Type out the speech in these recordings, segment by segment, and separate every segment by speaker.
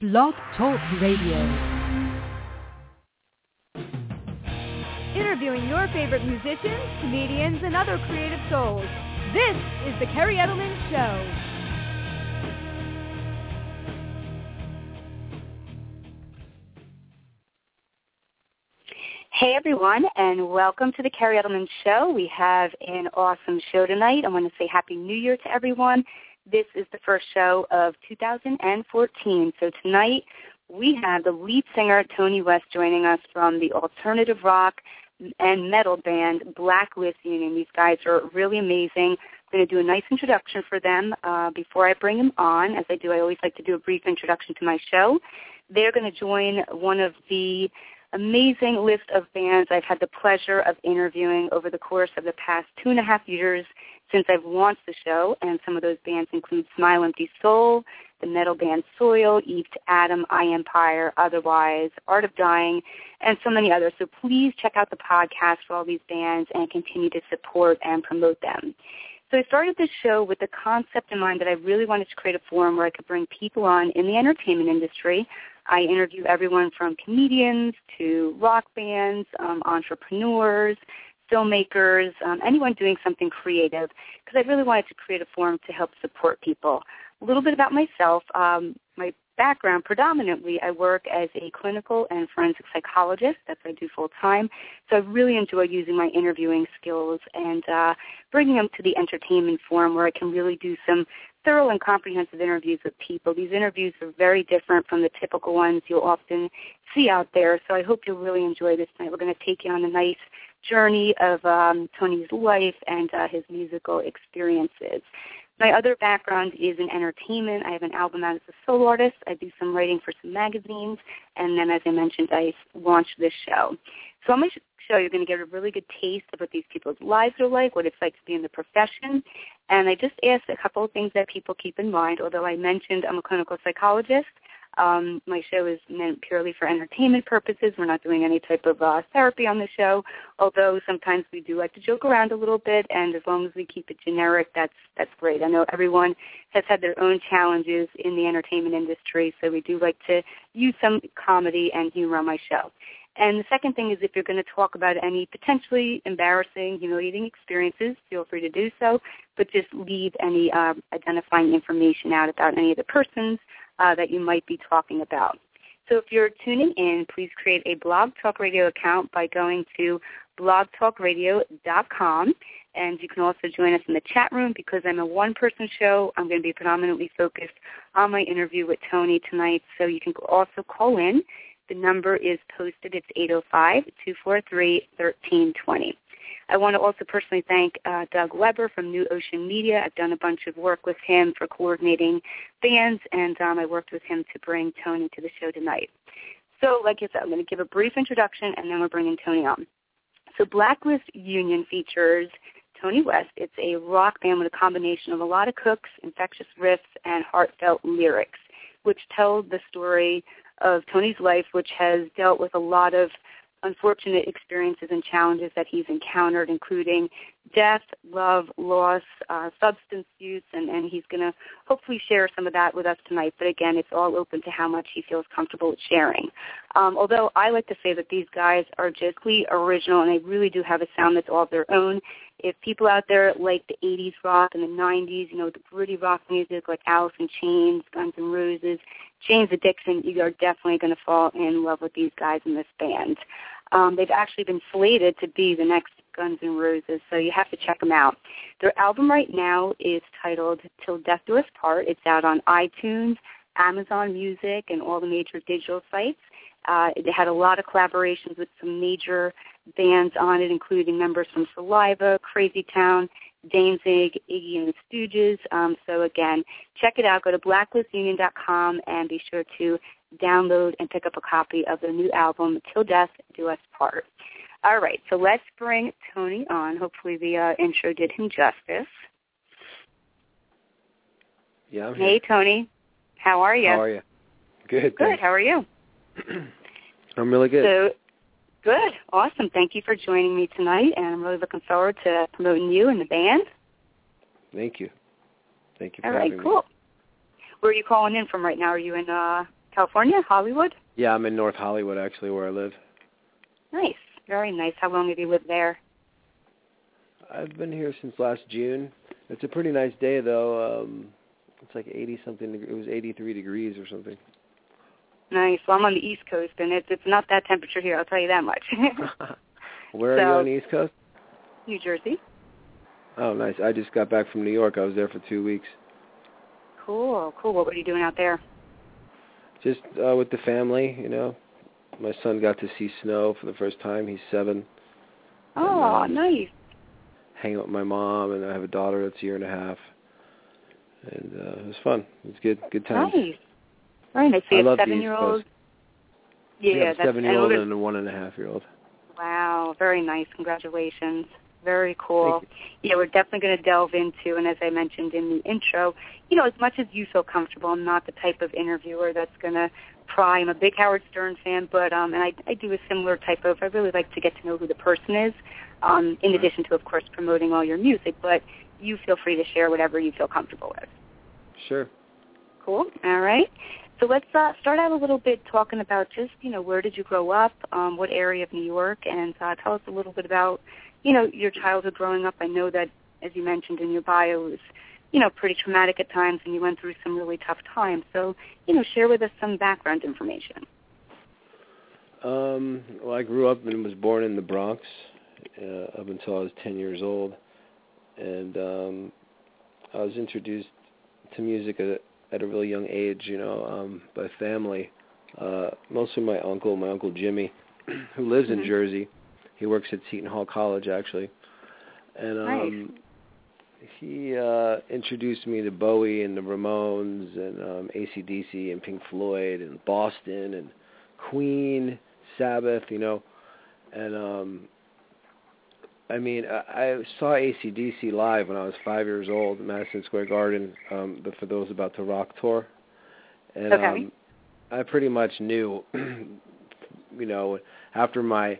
Speaker 1: Blog Talk Radio.
Speaker 2: Interviewing your favorite musicians, comedians, and other creative souls. This is The Kerri Edelman Show.
Speaker 3: Hey everyone, and welcome to the Kerri Edelman Show. We have an awesome show tonight. I want to say Happy New Year to everyone. This is the first show of 2014. So tonight we have the lead singer Tony West joining us from the alternative rock and metal band Blacklist Union. These guys are really amazing. I'm going to do a nice introduction for them uh, before I bring them on. As I do, I always like to do a brief introduction to my show. They're going to join one of the amazing list of bands I've had the pleasure of interviewing over the course of the past two and a half years since I've launched the show, and some of those bands include Smile Empty Soul, the metal band Soil, Eve to Adam, I Empire, Otherwise, Art of Dying, and so many others. So please check out the podcast for all these bands and continue to support and promote them. So I started this show with the concept in mind that I really wanted to create a forum where I could bring people on in the entertainment industry. I interview everyone from comedians to rock bands, um, entrepreneurs, filmmakers, um, anyone doing something creative, because I really wanted to create a forum to help support people. A little bit about myself. Um, my background, predominantly, I work as a clinical and forensic psychologist. That's what I do full time. So I really enjoy using my interviewing skills and uh, bringing them to the entertainment forum where I can really do some thorough and comprehensive interviews with people. These interviews are very different from the typical ones you'll often see out there. So I hope you'll really enjoy this tonight. We're going to take you on a nice journey of um, Tony's life and uh, his musical experiences. My other background is in entertainment. I have an album out as a solo artist. I do some writing for some magazines. And then, as I mentioned, I launched this show. So on my show, you're going to get a really good taste of what these people's lives are like, what it's like to be in the profession. And I just asked a couple of things that people keep in mind. Although I mentioned I'm a clinical psychologist, um, my show is meant purely for entertainment purposes. We're not doing any type of uh, therapy on the show, although sometimes we do like to joke around a little bit. And as long as we keep it generic, that's that's great. I know everyone has had their own challenges in the entertainment industry, so we do like to use some comedy and humor on my show. And the second thing is if you're going to talk about any potentially embarrassing, humiliating experiences, feel free to do so, but just leave any uh, identifying information out about any of the persons uh, that you might be talking about. So if you're tuning in, please create a Blog Talk Radio account by going to blogtalkradio.com. And you can also join us in the chat room because I'm a one-person show. I'm going to be predominantly focused on my interview with Tony tonight. So you can also call in. The number is posted. It's 805-243-1320. I want to also personally thank uh, Doug Weber from New Ocean Media. I've done a bunch of work with him for coordinating bands, and um, I worked with him to bring Tony to the show tonight. So, like I said, I'm going to give a brief introduction, and then we're bringing Tony on. So, Blacklist Union features Tony West. It's a rock band with a combination of a lot of cooks, infectious riffs, and heartfelt lyrics, which tell the story of Tony's life, which has dealt with a lot of unfortunate experiences and challenges that he's encountered, including death, love, loss, uh, substance use, and, and he's going to hopefully share some of that with us tonight. But again, it's all open to how much he feels comfortable with sharing. Um, although I like to say that these guys are just original, and they really do have a sound that's all their own. If people out there like the 80s rock and the 90s, you know, the gritty rock music like Alice in Chains, Guns N' Roses, Jane's Addiction, you are definitely going to fall in love with these guys in this band. Um, they've actually been slated to be the next Guns N' Roses, so you have to check them out. Their album right now is titled Till Death Do Us Part. It's out on iTunes, Amazon Music, and all the major digital sites. Uh, they had a lot of collaborations with some major bands on it, including members from Saliva, Crazy Town, Danzig, Iggy and the Stooges. Um, so again, check it out. Go to blacklistunion.com and be sure to download and pick up a copy of their new album, Till Death Do Us Part. All right, so let's bring Tony on. Hopefully the uh, intro did him justice.
Speaker 4: Yeah, I'm
Speaker 3: Hey,
Speaker 4: here.
Speaker 3: Tony. How are you?
Speaker 4: How are you? Good.
Speaker 3: Good.
Speaker 4: thanks.
Speaker 3: How are you?
Speaker 4: I'm really good.
Speaker 3: So, good. Awesome. Thank you for joining me tonight, and I'm really looking forward to promoting you and the band.
Speaker 4: Thank you. Thank you for
Speaker 3: All right, cool. Where are you calling in from right now? Are you in uh, California, Hollywood.
Speaker 4: Yeah, I'm in North Hollywood, actually, where I live.
Speaker 3: Nice, very nice. How long have you lived there?
Speaker 4: I've been here since last June. It's a pretty nice day, though. Um, it's like 80 something. It was 83 degrees or something.
Speaker 3: Nice. Well, I'm on the East Coast, and it's it's not that temperature here. I'll tell you that much.
Speaker 4: Where
Speaker 3: So-
Speaker 4: are you on the East Coast?
Speaker 3: New Jersey.
Speaker 4: Oh, nice. I just got back from New York. I was there for two weeks.
Speaker 3: Cool, cool. What were you doing out there?
Speaker 4: Just uh, with the family, you know. My son got to see snow for the first time. He's seven.
Speaker 3: Oh,
Speaker 4: um,
Speaker 3: nice.
Speaker 4: Hang out with my mom, and I have a daughter that's a year and a half. And uh, it was fun. It was good. Good times.
Speaker 3: Nice. Very nice. So
Speaker 4: I
Speaker 3: see have
Speaker 4: love the
Speaker 3: seven-year-old.
Speaker 4: Coast.
Speaker 3: Yeah,
Speaker 4: we have a seven-year-old
Speaker 3: and
Speaker 4: and a one and a half year old.
Speaker 3: Wow, very nice. Congratulations. Very cool. Yeah, we're definitely going to delve into, and as I mentioned in the intro, you know, as much as you feel comfortable, I'm not the type of interviewer that's going to pry. I'm a big Howard Stern fan, but um, and I, I do a similar type of. I really like to get to know who the person is, um, in
Speaker 4: Right.
Speaker 3: addition to, of course, promoting all your music. But you feel free to share whatever you feel comfortable with.
Speaker 4: Sure.
Speaker 3: Cool. All right. So let's uh, start out a little bit talking about just, you know, where did you grow up, um, what area of New York, and uh, tell us a little bit about, you know, your childhood growing up. I know that, as you mentioned in your bio, it was, you know, pretty traumatic at times, and you went through some really tough times. So, you know, share with us some background information.
Speaker 4: Um, well, I grew up and was born in the Bronx uh, up until I was 10 years old, and um, I was introduced to music at a, at a really young age, you know, um, by family. Uh, mostly my uncle, my uncle Jimmy, who lives in
Speaker 3: Mhm.
Speaker 4: Jersey. He works at Seton Hall College, actually, and um, he uh, introduced me to Bowie and the Ramones and um, ACDC and Pink Floyd and Boston and Queen, Sabbath, you know, and um I mean, I, I saw ACDC live when I was five years old, Madison Square Garden, um, the For Those About to Rock tour, and
Speaker 3: Okay.
Speaker 4: um, I pretty much knew, you know, after my,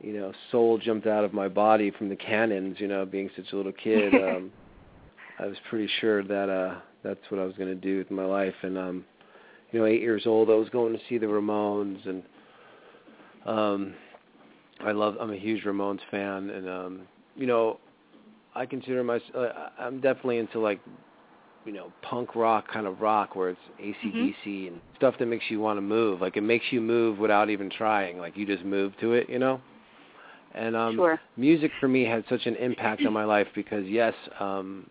Speaker 4: you know, soul jumped out of my body from the cannons, you know, being such a little kid, um, I was pretty sure that uh that's what I was going to do with my life, and um, you know, eight years old, I was going to see the Ramones. And um I love I'm a huge Ramones fan. And um you know I consider myself uh, I'm definitely into like you know punk rock kind of rock where it's ACDC and stuff that makes you want to move. Like it makes you move without even trying. Like you just move to it you know and um
Speaker 3: sure.
Speaker 4: music for me had such an impact on my life because yes um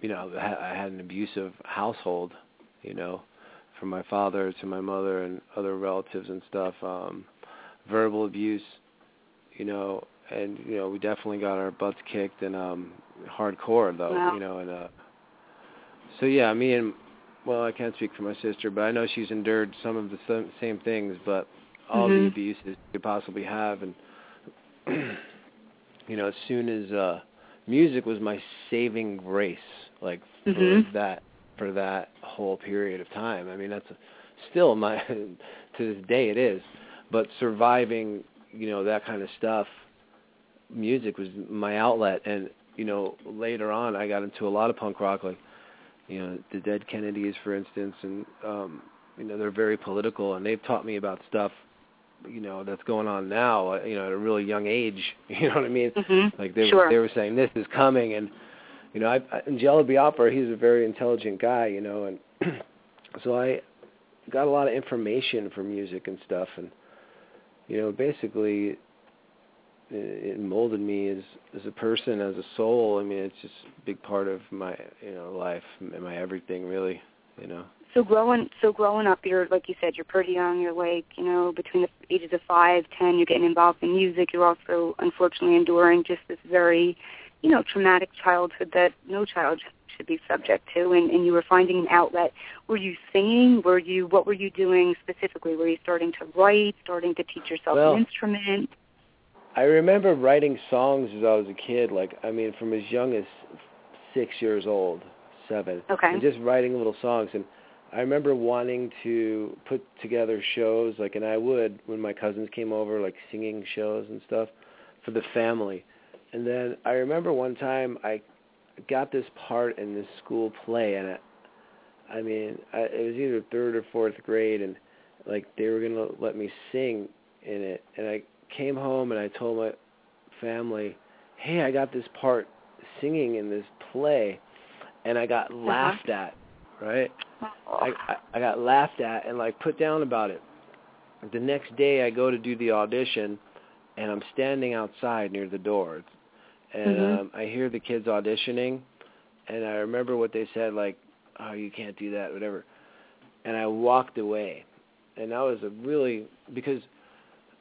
Speaker 4: you know I had- I had an abusive household you know from my father to my mother and other relatives and stuff um verbal abuse you know and you know we definitely got our butts kicked and um hardcore though
Speaker 3: Wow.
Speaker 4: you know and uh so yeah me and well I can't speak for my sister but I know she's endured some of the same, things but all the
Speaker 3: Mhm.
Speaker 4: abuses you could possibly have and you know as soon as uh music was my saving grace like for
Speaker 3: Mhm.
Speaker 4: that for that whole period of time. I mean that's still my to this day it is. But surviving you know that kind of stuff music was my outlet. And you know later on i got into a lot of punk rock like you know the dead kennedys for instance. And um you know they're very political and they've taught me about stuff you know that's going on now uh, you know at a really young age you know what i mean
Speaker 3: Mhm.
Speaker 4: like they
Speaker 3: Sure.
Speaker 4: were they were saying this is coming and you know I, I and Jello Biafra he's a very intelligent guy you know and so I got a lot of information from music and stuff and you know basically it, it molded me as as a person as a soul I mean it's just a big part of my you know life and my everything really you know
Speaker 3: So growing, so growing up, you're like you said, you're pretty young. You're like, you know, between the ages of five, ten, you're getting involved in music. You're also, unfortunately, enduring just this very, you know, traumatic childhood that no child should be subject to. And, and you were finding an outlet. Were you singing? Were you? What were you doing specifically? Were you starting to write? Starting to teach yourself
Speaker 4: Well,
Speaker 3: an instrument?
Speaker 4: I remember writing songs as I was a kid, like I mean, from as young as six years old, seven,
Speaker 3: Okay.
Speaker 4: and just writing little songs. And I remember wanting to put together shows, like, and I would when my cousins came over, like singing shows and stuff for the family. And then I remember one time I got this part in this school play, and it, I mean, I, it was either third or fourth grade, and like they were gonna let me sing in it, and I came home and I told my family, "Hey, I got this part singing in this play," and I got
Speaker 3: Uh-huh.
Speaker 4: laughed at. Right? I, I I got laughed at and like put down about it. The next day, I go to do the audition, and I'm standing outside near the door, and
Speaker 3: Mhm.
Speaker 4: um, I hear the kids auditioning, and I remember what they said, like, "Oh, you can't do that," whatever, and I walked away, and that was a really because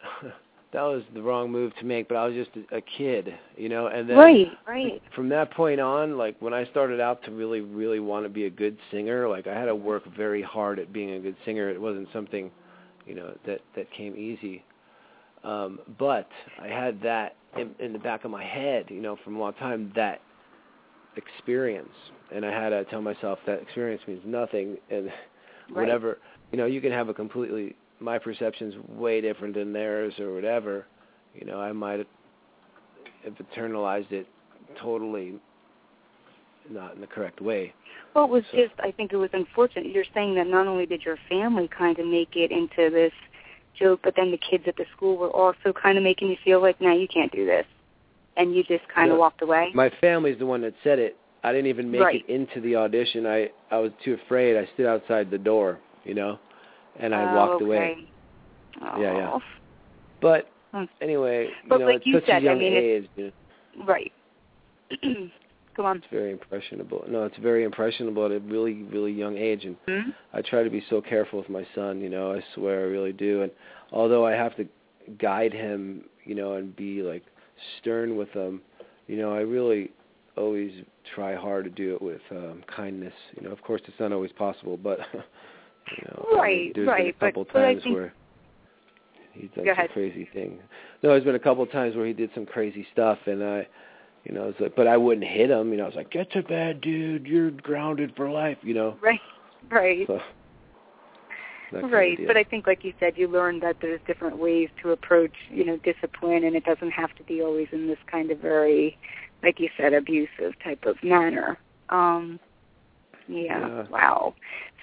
Speaker 4: that was the wrong move to make, but I was just a, kid, you know, and then
Speaker 3: right, right.
Speaker 4: from that point on, like when I started out to really, really want to be a good singer, like I had to work very hard at being a good singer. It wasn't something, you know, that that came easy. Um, but I had that in, in the back of my head, you know, from a long time that experience, and I had to tell myself that experience means nothing, and
Speaker 3: Right.
Speaker 4: whatever, you know, you can have a completely my perception's way different than theirs or whatever. You know, I might have internalized it totally not in the correct way.
Speaker 3: Well, it was
Speaker 4: So-
Speaker 3: just, I think it was unfortunate. You're saying that not only did your family kind of make it into this joke, but then the kids at the school were also kind of making you feel like, now you can't do this. And you just kind of walked away.
Speaker 4: My family's the one that said it. I didn't even make
Speaker 3: Right.
Speaker 4: it into the audition. I I was too afraid. I stood outside the door, you know, and I
Speaker 3: Oh,
Speaker 4: walked
Speaker 3: okay.
Speaker 4: away.
Speaker 3: Oh.
Speaker 4: Yeah, yeah. But
Speaker 3: Hmm.
Speaker 4: anyway, you
Speaker 3: But
Speaker 4: know,
Speaker 3: like
Speaker 4: at
Speaker 3: you
Speaker 4: such
Speaker 3: said, I
Speaker 4: a young
Speaker 3: mean,
Speaker 4: age, you know,
Speaker 3: Right. Go on.
Speaker 4: it's very impressionable. No, it's very impressionable at a really, really young age, and
Speaker 3: Hmm?
Speaker 4: I try to be so careful with my son. You know, I swear I really do. And although I have to guide him, you know, and be like stern with him, you know, I really always try hard to do it with um kindness. You know, of course, it's not always possible, but you know,
Speaker 3: Right,
Speaker 4: there's
Speaker 3: right,
Speaker 4: been a
Speaker 3: but-
Speaker 4: couple
Speaker 3: but
Speaker 4: times
Speaker 3: think-
Speaker 4: where he's done some crazy thing. No, there's been a couple times where he did some crazy stuff, and I. You know, it's like, but I wouldn't hit him. You know, I was like, "Get to bed, dude. You're grounded for life." You know,
Speaker 3: Right. Right.
Speaker 4: so that kind of
Speaker 3: Right, but I think, like you said, you learn that there's different ways to approach, you know, discipline, and it doesn't have to be always in this kind of very, like you said, abusive type of manner. Um, yeah.
Speaker 4: Yeah.
Speaker 3: Wow.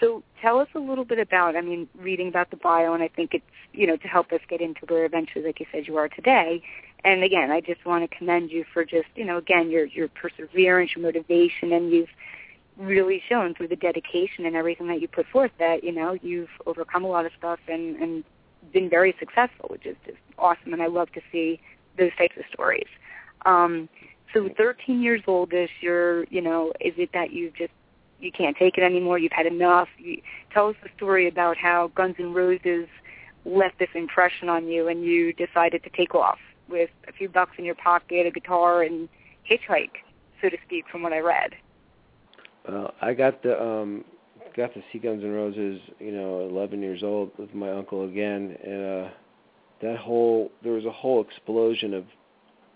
Speaker 3: So tell us a little bit about. I mean, reading about the bio, and I think it's you know to help us get into where eventually, like you said, you are today. And again, I just want to commend you for just you know again your your perseverance, your motivation, and you've really shown through the dedication and everything that you put forth that you know you've overcome a lot of stuff and and been very successful, which is just awesome. And I love to see those types of stories. Um, so 13 years oldish, you're you know, is it that you've just you can't take it anymore? You've had enough. You, tell us the story about how Guns N' Roses left this impression on you, and you decided to take off with a few bucks in your pocket, a guitar, and hitchhike, so to speak, from what I read.
Speaker 4: Well, I got the um got to see Guns N' Roses, you know, 11 years old with my uncle again, and uh that whole there was a whole explosion of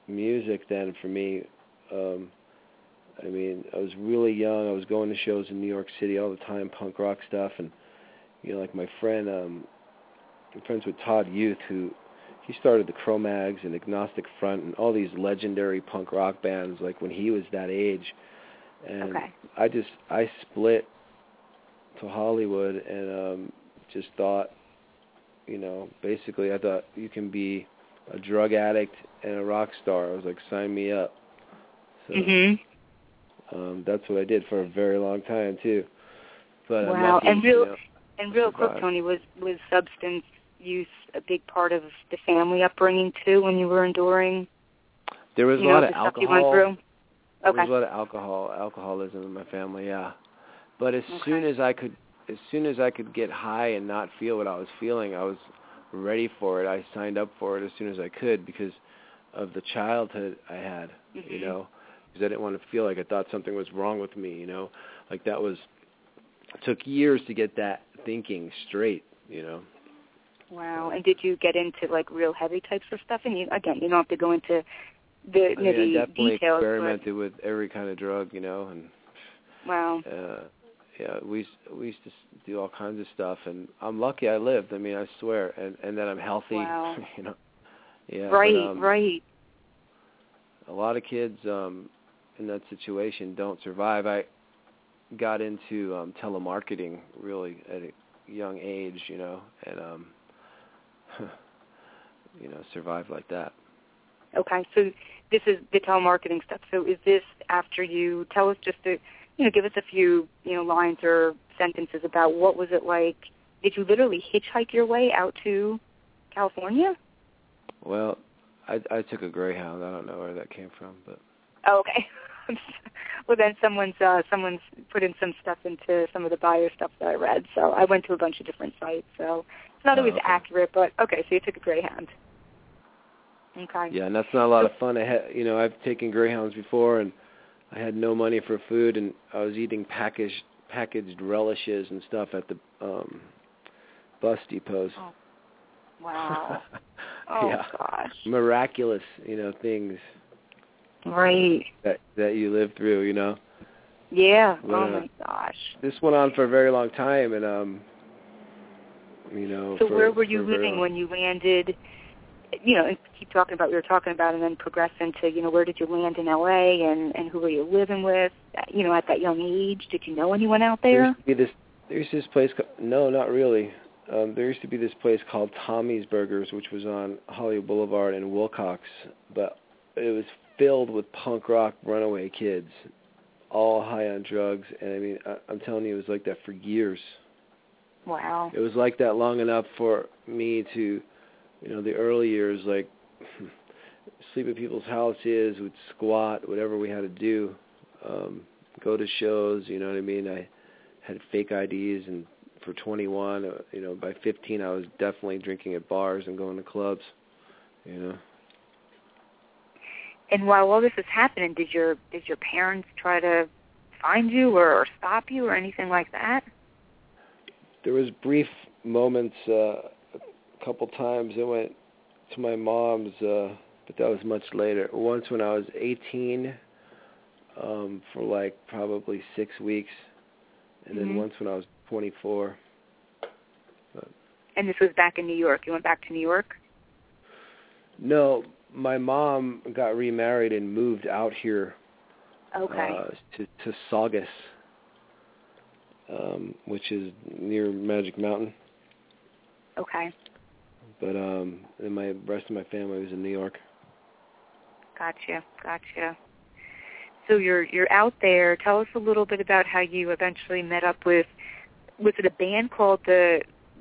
Speaker 4: music then for me. Um I mean, I was really young. I was going to shows in New York City all the time, punk rock stuff, and you know, like my friend, um, I'm friends with Todd Youth, who he started the Cro-Mags and Agnostic Front and all these legendary punk rock bands, like when he was that age. And
Speaker 3: Okay.
Speaker 4: I just I split to Hollywood and um just thought, you know, basically I thought you can be a drug addict and a rock star. I was like, sign me up. So
Speaker 3: Mhm.
Speaker 4: Um that's what I did for a very long time too. But
Speaker 3: Wow,
Speaker 4: lucky,
Speaker 3: and real-
Speaker 4: you know,
Speaker 3: And real quick, Tony, was was substance use a big part of the family upbringing too when you were enduring,
Speaker 4: there was
Speaker 3: you
Speaker 4: a
Speaker 3: know,
Speaker 4: lot
Speaker 3: the
Speaker 4: of
Speaker 3: stuff
Speaker 4: alcohol.
Speaker 3: you went through?
Speaker 4: There was a lot of alcohol, alcoholism in my family, yeah. But as
Speaker 3: Okay.
Speaker 4: soon as I could, as soon as I could get high and not feel what I was feeling, I was ready for it. I signed up for it as soon as I could because of the childhood I had, you
Speaker 3: Mhm.
Speaker 4: know, because I didn't want to feel like I thought something was wrong with me, you know, like that was. It took years to get that thinking straight, you know.
Speaker 3: Wow. And did you get into like real heavy types of stuff? And you, again, you don't have to go into the
Speaker 4: I mean, I
Speaker 3: nitty
Speaker 4: definitely
Speaker 3: details.
Speaker 4: experimented with every kind of drug, you know, and
Speaker 3: wow.
Speaker 4: uh yeah we used, we used to do all kinds of stuff and i'm lucky i lived i mean i swear and and that i'm healthy
Speaker 3: Wow.
Speaker 4: you know yeah
Speaker 3: right.
Speaker 4: but, um,
Speaker 3: right.
Speaker 4: a lot of kids um in that situation don't survive i got into um telemarketing really at a young age, you know, and um you know, survived like that.
Speaker 3: Okay, so this is the telemarketing stuff. So is this after you tell us just to, you know, give us a few, you know, lines or sentences about what was it like? Did you literally hitchhike your way out to California?
Speaker 4: Well, I I took a Greyhound. I don't know where that came from, but
Speaker 3: Oh, okay. well, then someone's uh, someone's put in some stuff into some of the buyer stuff that I read. So I went to a bunch of different sites. So it's not
Speaker 4: Oh,
Speaker 3: always
Speaker 4: okay.
Speaker 3: accurate, but okay. So you took a Greyhound. Okay.
Speaker 4: yeah, and that's not a lot of fun. I had, you know, I've taken Greyhounds before, and I had no money for food, and I was eating packaged packaged relishes and stuff at the um bus depots.
Speaker 3: Oh, Wow. Oh
Speaker 4: yeah,
Speaker 3: gosh.
Speaker 4: miraculous, you know, things
Speaker 3: Right.
Speaker 4: that that you live through, you know.
Speaker 3: Yeah.
Speaker 4: But,
Speaker 3: oh my gosh.
Speaker 4: This went on for a very long time, and um, you know.
Speaker 3: So
Speaker 4: for,
Speaker 3: where were you
Speaker 4: for a very
Speaker 3: living when you landed? You know, and keep talking about what you were talking about, and then progress into you know where did you land in L.A. and and who were you living with? You know, at that young age, did you know anyone out
Speaker 4: There
Speaker 3: there?
Speaker 4: used to be this. There used to be this place. No, not really. Um, there used to be this place called Tommy's Burgers, which was on Hollywood Boulevard in Wilcox, but it was filled with punk rock runaway kids, all high on drugs. And I mean, I, I'm telling you, it was like that for years.
Speaker 3: Wow.
Speaker 4: It was like that long enough for me to, you know, the early years, like sleep at people's houses, would squat, whatever we had to do, um, go to shows. You know what I mean? I had fake IDs, and for 21, uh, you know, by 15, I was definitely drinking at bars and going to clubs. You know.
Speaker 3: And while all this was happening, did your did your parents try to find you or, or stop you or anything like that?
Speaker 4: there was brief moments uh a couple times I went to my mom's uh but that was much later. Once when I was 18 um for like probably 6 weeks and then
Speaker 3: Mhm.
Speaker 4: once when I was 24.
Speaker 3: But, And this was back in New York. You went back to New York.
Speaker 4: No, my mom got remarried and moved out here
Speaker 3: Okay.
Speaker 4: uh to to Saugus um which is near Magic Mountain.
Speaker 3: okay.
Speaker 4: But um and my rest of my family was in New York.
Speaker 3: Gotcha. Gotcha. So you're you're out there. Tell us a little bit about how you eventually met up with. Was it a band called the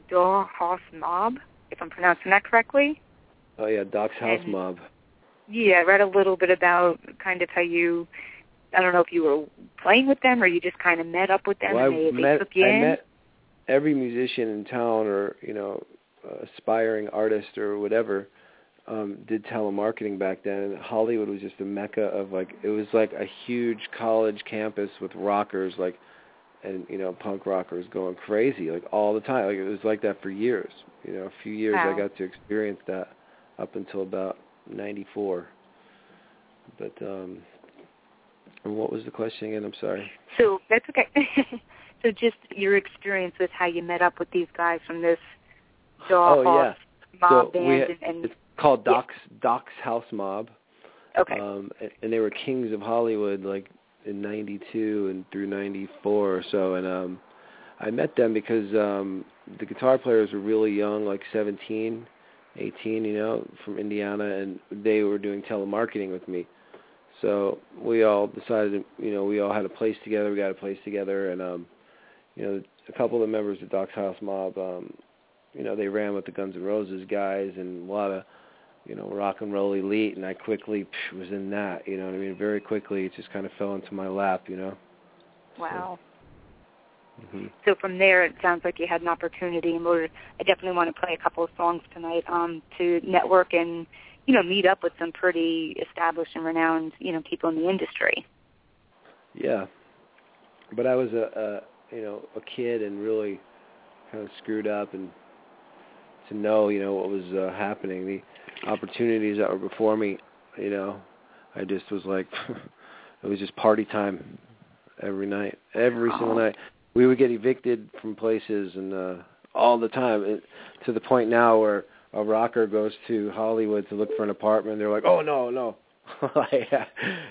Speaker 3: Daw House Mob? If I'm pronouncing that correctly.
Speaker 4: Oh yeah, Doc's House
Speaker 3: And-
Speaker 4: Mob.
Speaker 3: Yeah, I read a little bit about kind of how you. I don't know if you were playing with them or you just kind of met up with them
Speaker 4: well,
Speaker 3: and they,
Speaker 4: I
Speaker 3: they
Speaker 4: met
Speaker 3: took you
Speaker 4: I
Speaker 3: in.
Speaker 4: met every musician in town or you know aspiring artist or whatever um did telemarketing back then and Hollywood was just a mecca of like it was like a huge college campus with rockers like and you know punk rockers going crazy like all the time like it was like that for years you know a few years
Speaker 3: Wow.
Speaker 4: I got to experience that up until about 94 but um and what was the question again I'm sorry
Speaker 3: So that's okay. so just your experience with how you met up with these guys from this Daw
Speaker 4: Oh,
Speaker 3: House Mob
Speaker 4: So
Speaker 3: band
Speaker 4: we had-
Speaker 3: and, and
Speaker 4: It's called
Speaker 3: Yeah.
Speaker 4: Doc's Doc's House Mob.
Speaker 3: okay.
Speaker 4: Um and, and they were kings of Hollywood like in 92 and through 94 or so and um I met them because um the guitar players were really young like 17, 18, you know, from Indiana and they were doing telemarketing with me. So we all decided, you know, we all had a place together. We got a place together, and um, you know, a couple of the members of Doc's House Mob, um, you know, they ran with the Guns N' Roses guys and a lot of, you know, rock and roll elite, and I quickly psh, was in that. You know what I mean? Very quickly, it just kind of fell into my lap. You know.
Speaker 3: wow.
Speaker 4: Hmm
Speaker 3: So from there, it sounds like you had an opportunity, and we're, I definitely want to play a couple of songs tonight um, to network and you know meet up with some pretty established and renowned you know people in the industry.
Speaker 4: Yeah, but I was a, a you know a kid and really kind of screwed up, and to know you know what was uh, happening, the opportunities that were before me, you know, I just was like, it was just party time every night, every single
Speaker 3: Oh.
Speaker 4: night. We would get evicted from places and uh all the time, it, to the point now where a rocker goes to Hollywood to look for an apartment. They're like, oh no, no.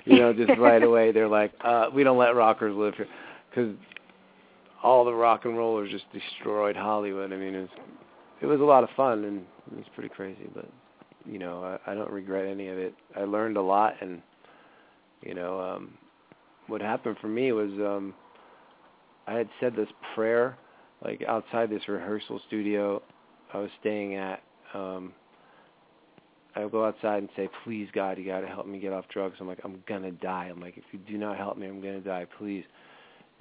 Speaker 4: you know, just right away they're like, uh, we don't let rockers live here, because all the rock and rollers just destroyed Hollywood. I mean, it was it was a lot of fun and it was pretty crazy, but you know, I, I don't regret any of it. I learned a lot, and you know, um, what happened for me was um, I had said this prayer like outside this rehearsal studio I was staying at. Um, I would go outside and say, "Please, God, you got to help me get off drugs." I'm like, "I'm gonna die." I'm like, "If you do not help me, I'm gonna die. Please."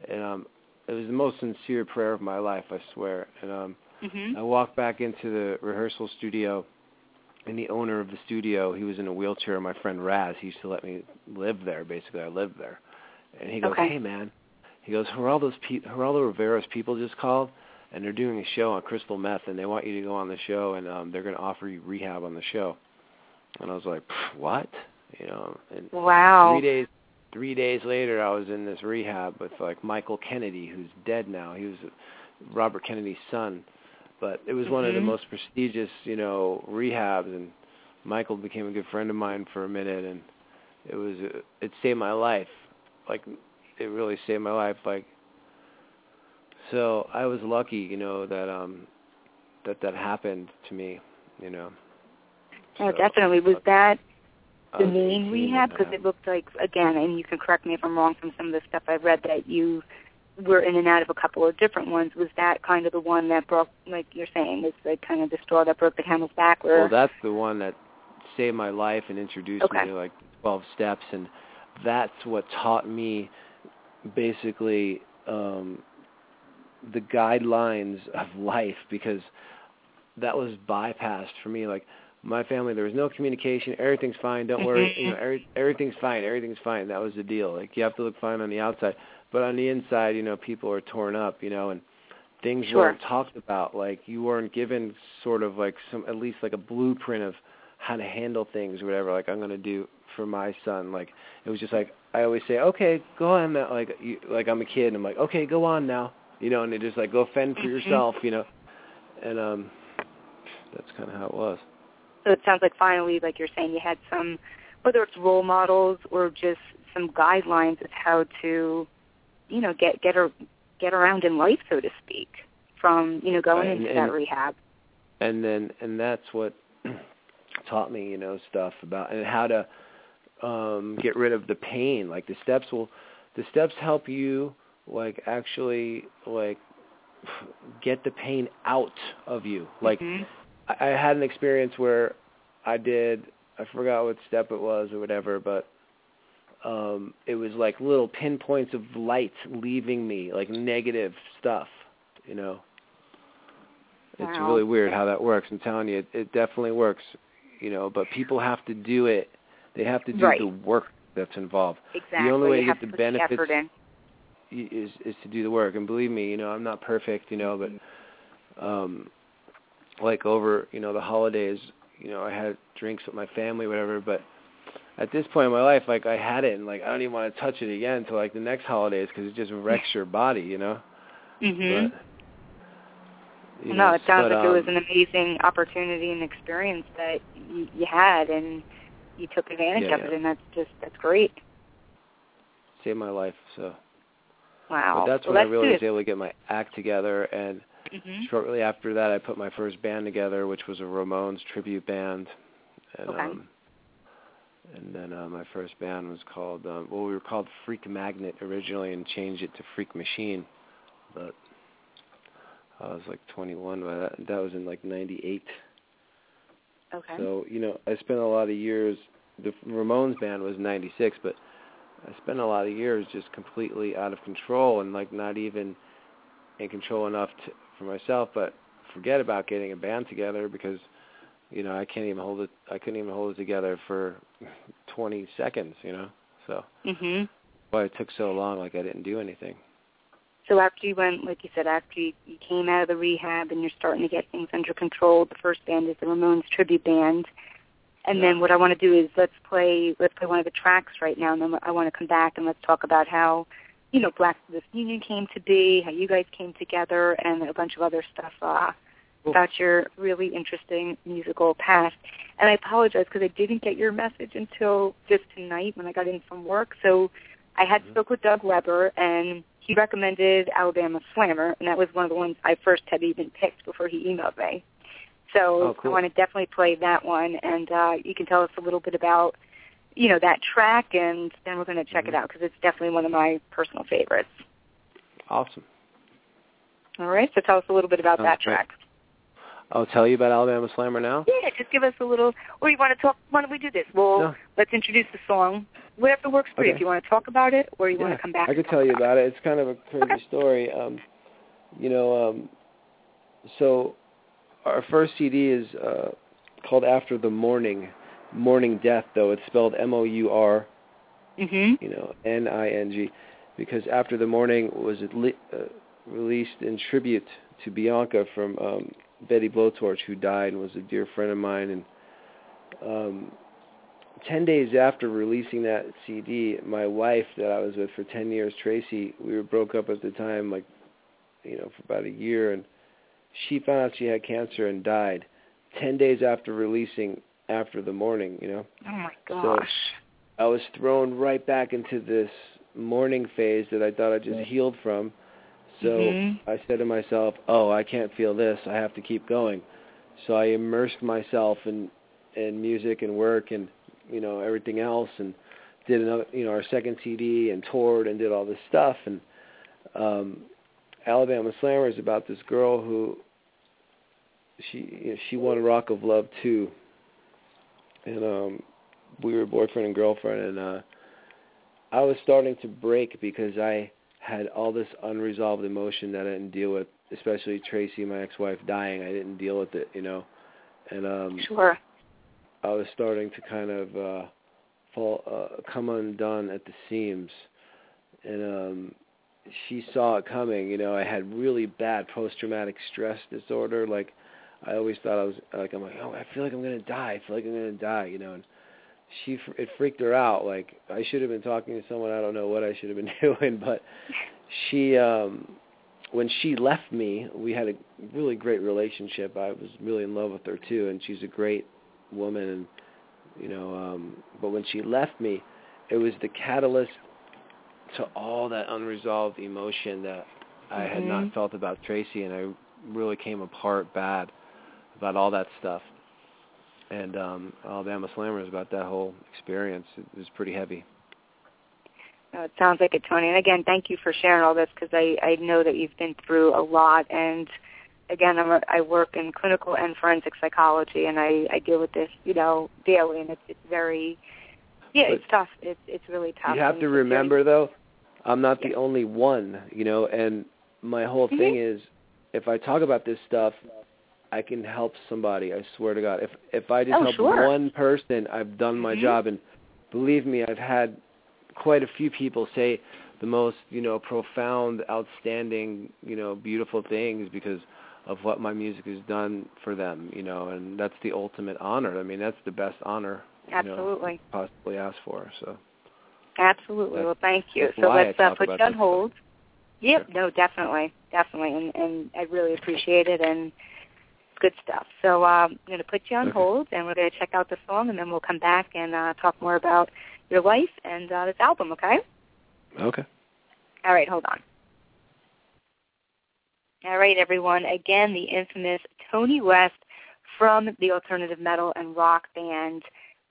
Speaker 4: And um, it was the most sincere prayer of my life, I swear. And um,
Speaker 3: Mhm.
Speaker 4: I walked back into the rehearsal studio, and the owner of the studio, he was in a wheelchair. My friend Raz, he used to let me live there. Basically, I lived there. And he goes,
Speaker 3: Okay.
Speaker 4: "Hey, man," he goes, "Geraldo's pe- Geraldo Rivera's people just called, and they're doing a show on crystal meth, and they want you to go on the show, and um, they're going to offer you rehab on the show." And I was like, "What?" You know. And
Speaker 3: Wow.
Speaker 4: three days three days later I was in this rehab with like Michael Kennedy who's dead now. He was Robert Kennedy's son. But it was one of the
Speaker 3: Mhm.
Speaker 4: most prestigious, you know, rehabs and Michael became a good friend of mine for a minute and it was it saved my life. Like it really saved my life like so I was lucky, you know, that um that that happened to me, you know.
Speaker 3: Oh,
Speaker 4: So,
Speaker 3: definitely. Was that the
Speaker 4: was
Speaker 3: main rehab? Because it looked like, again, and you can correct me if I'm wrong from some of the stuff I've read, that you were in and out of a couple of different ones. Was that kind of the one that broke, like you're saying, is like kind of the straw that broke the camel's back? Where,
Speaker 4: Well, that's the one that saved my life and introduced
Speaker 3: Okay.
Speaker 4: me to like 12 steps and that's what taught me basically um the guidelines of life because that was bypassed for me. Like my family there was no communication. Everything's fine. Don't worry. You know every, everything's fine. Everything's fine. That was the deal. Like you have to look fine on the outside. But on the inside you know people are torn up you know and things
Speaker 3: Sure.
Speaker 4: weren't talked about. Like you weren't given sort of like some at least like a blueprint of how to handle things or whatever. Like i'm going to do for my son. Like it was just like i always say okay go on now like you, like i'm a kid and i'm like okay go on now you know and they just like go fend for
Speaker 3: Mhm.
Speaker 4: yourself you know and um that's kind of how it was
Speaker 3: so it sounds like finally, like you're saying, you had some, whether it's role models or just some guidelines of how to, you know, get get a, get around in life, so to speak, from you know going
Speaker 4: Right,
Speaker 3: into
Speaker 4: and-
Speaker 3: that rehab.
Speaker 4: and then and that's what taught me you know stuff about and how to um get rid of the pain like the steps will the steps help you like actually like get the pain out of you like
Speaker 3: Mhm.
Speaker 4: I, I had an experience where I did I forgot what step it was or whatever, but um it was like little pinpoints of light leaving me, like negative stuff, you know. It's really weird how that works. I'm telling you, it, it definitely works, you know, but people have to do it. They have to do
Speaker 3: Right.
Speaker 4: the work that's involved
Speaker 3: exactly.
Speaker 4: only way
Speaker 3: you
Speaker 4: get the benefits-
Speaker 3: in.
Speaker 4: is is to do the work and believe me you know i'm not perfect you know but um like over you know the holidays you know i had drinks with my family whatever but at this point in my life like i had it and like i don't even want to touch it again until like the next holidays because it just wrecks your body you know
Speaker 3: Mhm. no,
Speaker 4: know,
Speaker 3: it sounds
Speaker 4: but,
Speaker 3: like it was
Speaker 4: um,
Speaker 3: an amazing opportunity and experience that you, you had, and you took advantage
Speaker 4: Yeah,
Speaker 3: of
Speaker 4: yeah.
Speaker 3: it, and that's just that's great.
Speaker 4: saved my life so
Speaker 3: Wow.
Speaker 4: but that's
Speaker 3: well,
Speaker 4: when i really was able to get my act together and
Speaker 3: Mhm.
Speaker 4: shortly after that I put my first band together, which was a Ramones tribute band. And
Speaker 3: Okay.
Speaker 4: um and then uh, my first band was called um well we were called Freak Magnet originally and changed it to Freak Machine. But I was like 21 by that that was in like 98.
Speaker 3: Okay.
Speaker 4: So, you know, I spent a lot of years the Ramones band was 96, but I spent a lot of years just completely out of control and like not even in control enough to, for myself, but forget about getting a band together because you know I can't even hold it. I couldn't even hold it together for 20 seconds. You know, so
Speaker 3: Mhm.
Speaker 4: why it took so long. Like I didn't do anything.
Speaker 3: So after you went, like you said, after you, you came out of the rehab and you're starting to get things under control, the first band is the Ramones tribute band. And then what I want to do is let's play let's play one of the tracks right now, and then I want to come back and let's talk about how, you know, Black This Union came to be, how you guys came together, and a bunch of other stuff uh,
Speaker 4: Cool.
Speaker 3: about your really interesting musical past. And I apologize because I didn't get your message until just tonight when I got in from work. So I had
Speaker 4: Mhm.
Speaker 3: spoke with Doug Weber, and he recommended Alabama Slammer, and that was one of the ones I first had even picked before he emailed me. So
Speaker 4: oh, cool.
Speaker 3: I want to definitely play that one, and uh, you can tell us a little bit about, you know, that track, and then we're going to check
Speaker 4: mm-hmm.
Speaker 3: it out because it's definitely one of my personal favorites.
Speaker 4: Awesome.
Speaker 3: All right, so tell us a little bit about
Speaker 4: Sounds
Speaker 3: that
Speaker 4: great.
Speaker 3: track.
Speaker 4: I'll tell you about Alabama Slammer now.
Speaker 3: Yeah, just give us a little. Or you want to talk? Why don't we do this? Well,
Speaker 4: No.
Speaker 3: let's introduce the song. Whatever works for you. If you want to talk about it, or you
Speaker 4: yeah,
Speaker 3: want to come back.
Speaker 4: I could tell you
Speaker 3: about
Speaker 4: about it. It's kind of a crazy
Speaker 3: Okay.
Speaker 4: story. Um, you know, um, so our first CD is uh, called After the Mourning, Morning Death. Though it's spelled M-O-U-R,
Speaker 3: it. Mhm.
Speaker 4: you know, N-I-N-G, because After the Mourning was at le- uh, released in tribute to Bianca from um, Betty Blowtorch, who died and was a dear friend of mine. And um, ten days after releasing that CD, my wife that I was with for ten years, Tracy, we were broke up at the time, like you know, for about a year, and she found out she had cancer and died ten days after releasing After the Mourning. You know,
Speaker 3: Oh my
Speaker 4: So-
Speaker 3: gosh.
Speaker 4: I was thrown right back into this mourning phase that I thought I just healed from. So
Speaker 3: Mhm.
Speaker 4: I said to myself, "Oh, I can't feel this. I have to keep going." So I immersed myself in in music and work and you know everything else, and did another, you know, our second CD and toured and did all this stuff. And um, Alabama Slammer is about this girl who she you know, she won Rock of Love too, and um, we were boyfriend and girlfriend, and uh, I was starting to break because I had all this unresolved emotion that I didn't deal with, especially Tracy, my ex-wife, dying. I didn't deal with it, you know, and um,
Speaker 3: Sure.
Speaker 4: I was starting to kind of uh, fall, uh, come undone at the seams, and um, she saw it coming. You know, I had really bad post-traumatic stress disorder. Like, I always thought I was like, I'm like, oh, I feel like I'm gonna die. I feel like I'm gonna die. You know, and she it freaked her out. Like, I should have been talking to someone. I don't know what I should have been doing, but she. um when she left me, we had a really great relationship. I was really in love with her too, and she's a great woman and you know um but when she left me it was the catalyst to all that unresolved emotion that I had
Speaker 3: Mhm.
Speaker 4: not felt about Tracy and I really came apart bad about all that stuff and um Alabama Slammer is about that whole experience it was pretty heavy
Speaker 3: No, it sounds like it, Tony. And again, thank you for sharing all this because I I know that you've been through a lot. And again, I'm a, I work in clinical and forensic psychology, and I I deal with this, you know, daily, and it's it's very yeah,
Speaker 4: But
Speaker 3: it's tough. It's it's really tough.
Speaker 4: you have to remember though i'm not the only one you know and my whole
Speaker 3: Mhm.
Speaker 4: thing is if i talk about this stuff i can help somebody i swear to god if if i just
Speaker 3: Oh,
Speaker 4: help
Speaker 3: sure.
Speaker 4: one person i've done my
Speaker 3: Mhm.
Speaker 4: job and believe me i've had quite a few people say the most you know profound outstanding you know beautiful things because of what my music has done for them you know and that's the ultimate honor i mean that's the best honor you know,
Speaker 3: Absolutely.
Speaker 4: possibly ask for so
Speaker 3: Absolutely.
Speaker 4: That's-
Speaker 3: Well, thank you. So let's uh, put you on hold. Yep.
Speaker 4: Sure.
Speaker 3: No, definitely, definitely, and and I really appreciate it and good stuff. So um, I'm going to put you on
Speaker 4: Okay.
Speaker 3: hold, and we're going to check out the song, and then we'll come back and uh, talk more about your life and uh, this album. Okay.
Speaker 4: okay
Speaker 3: All right. Hold on. All right, everyone. Again, the infamous Tony West from the alternative metal and rock band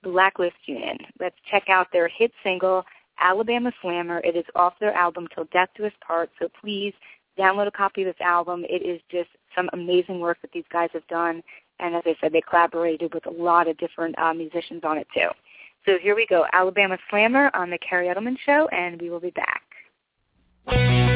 Speaker 3: Blacklist Union. Let's check out their hit single, Alabama Slammer. It is off their album Till Death Do Us Part, so please download a copy of this album. It is just some amazing work that these guys have done, and as I said, they collaborated with a lot of different uh, musicians on it too. So here we go, Alabama Slammer on the Kerri Edelman Show, and we will be back.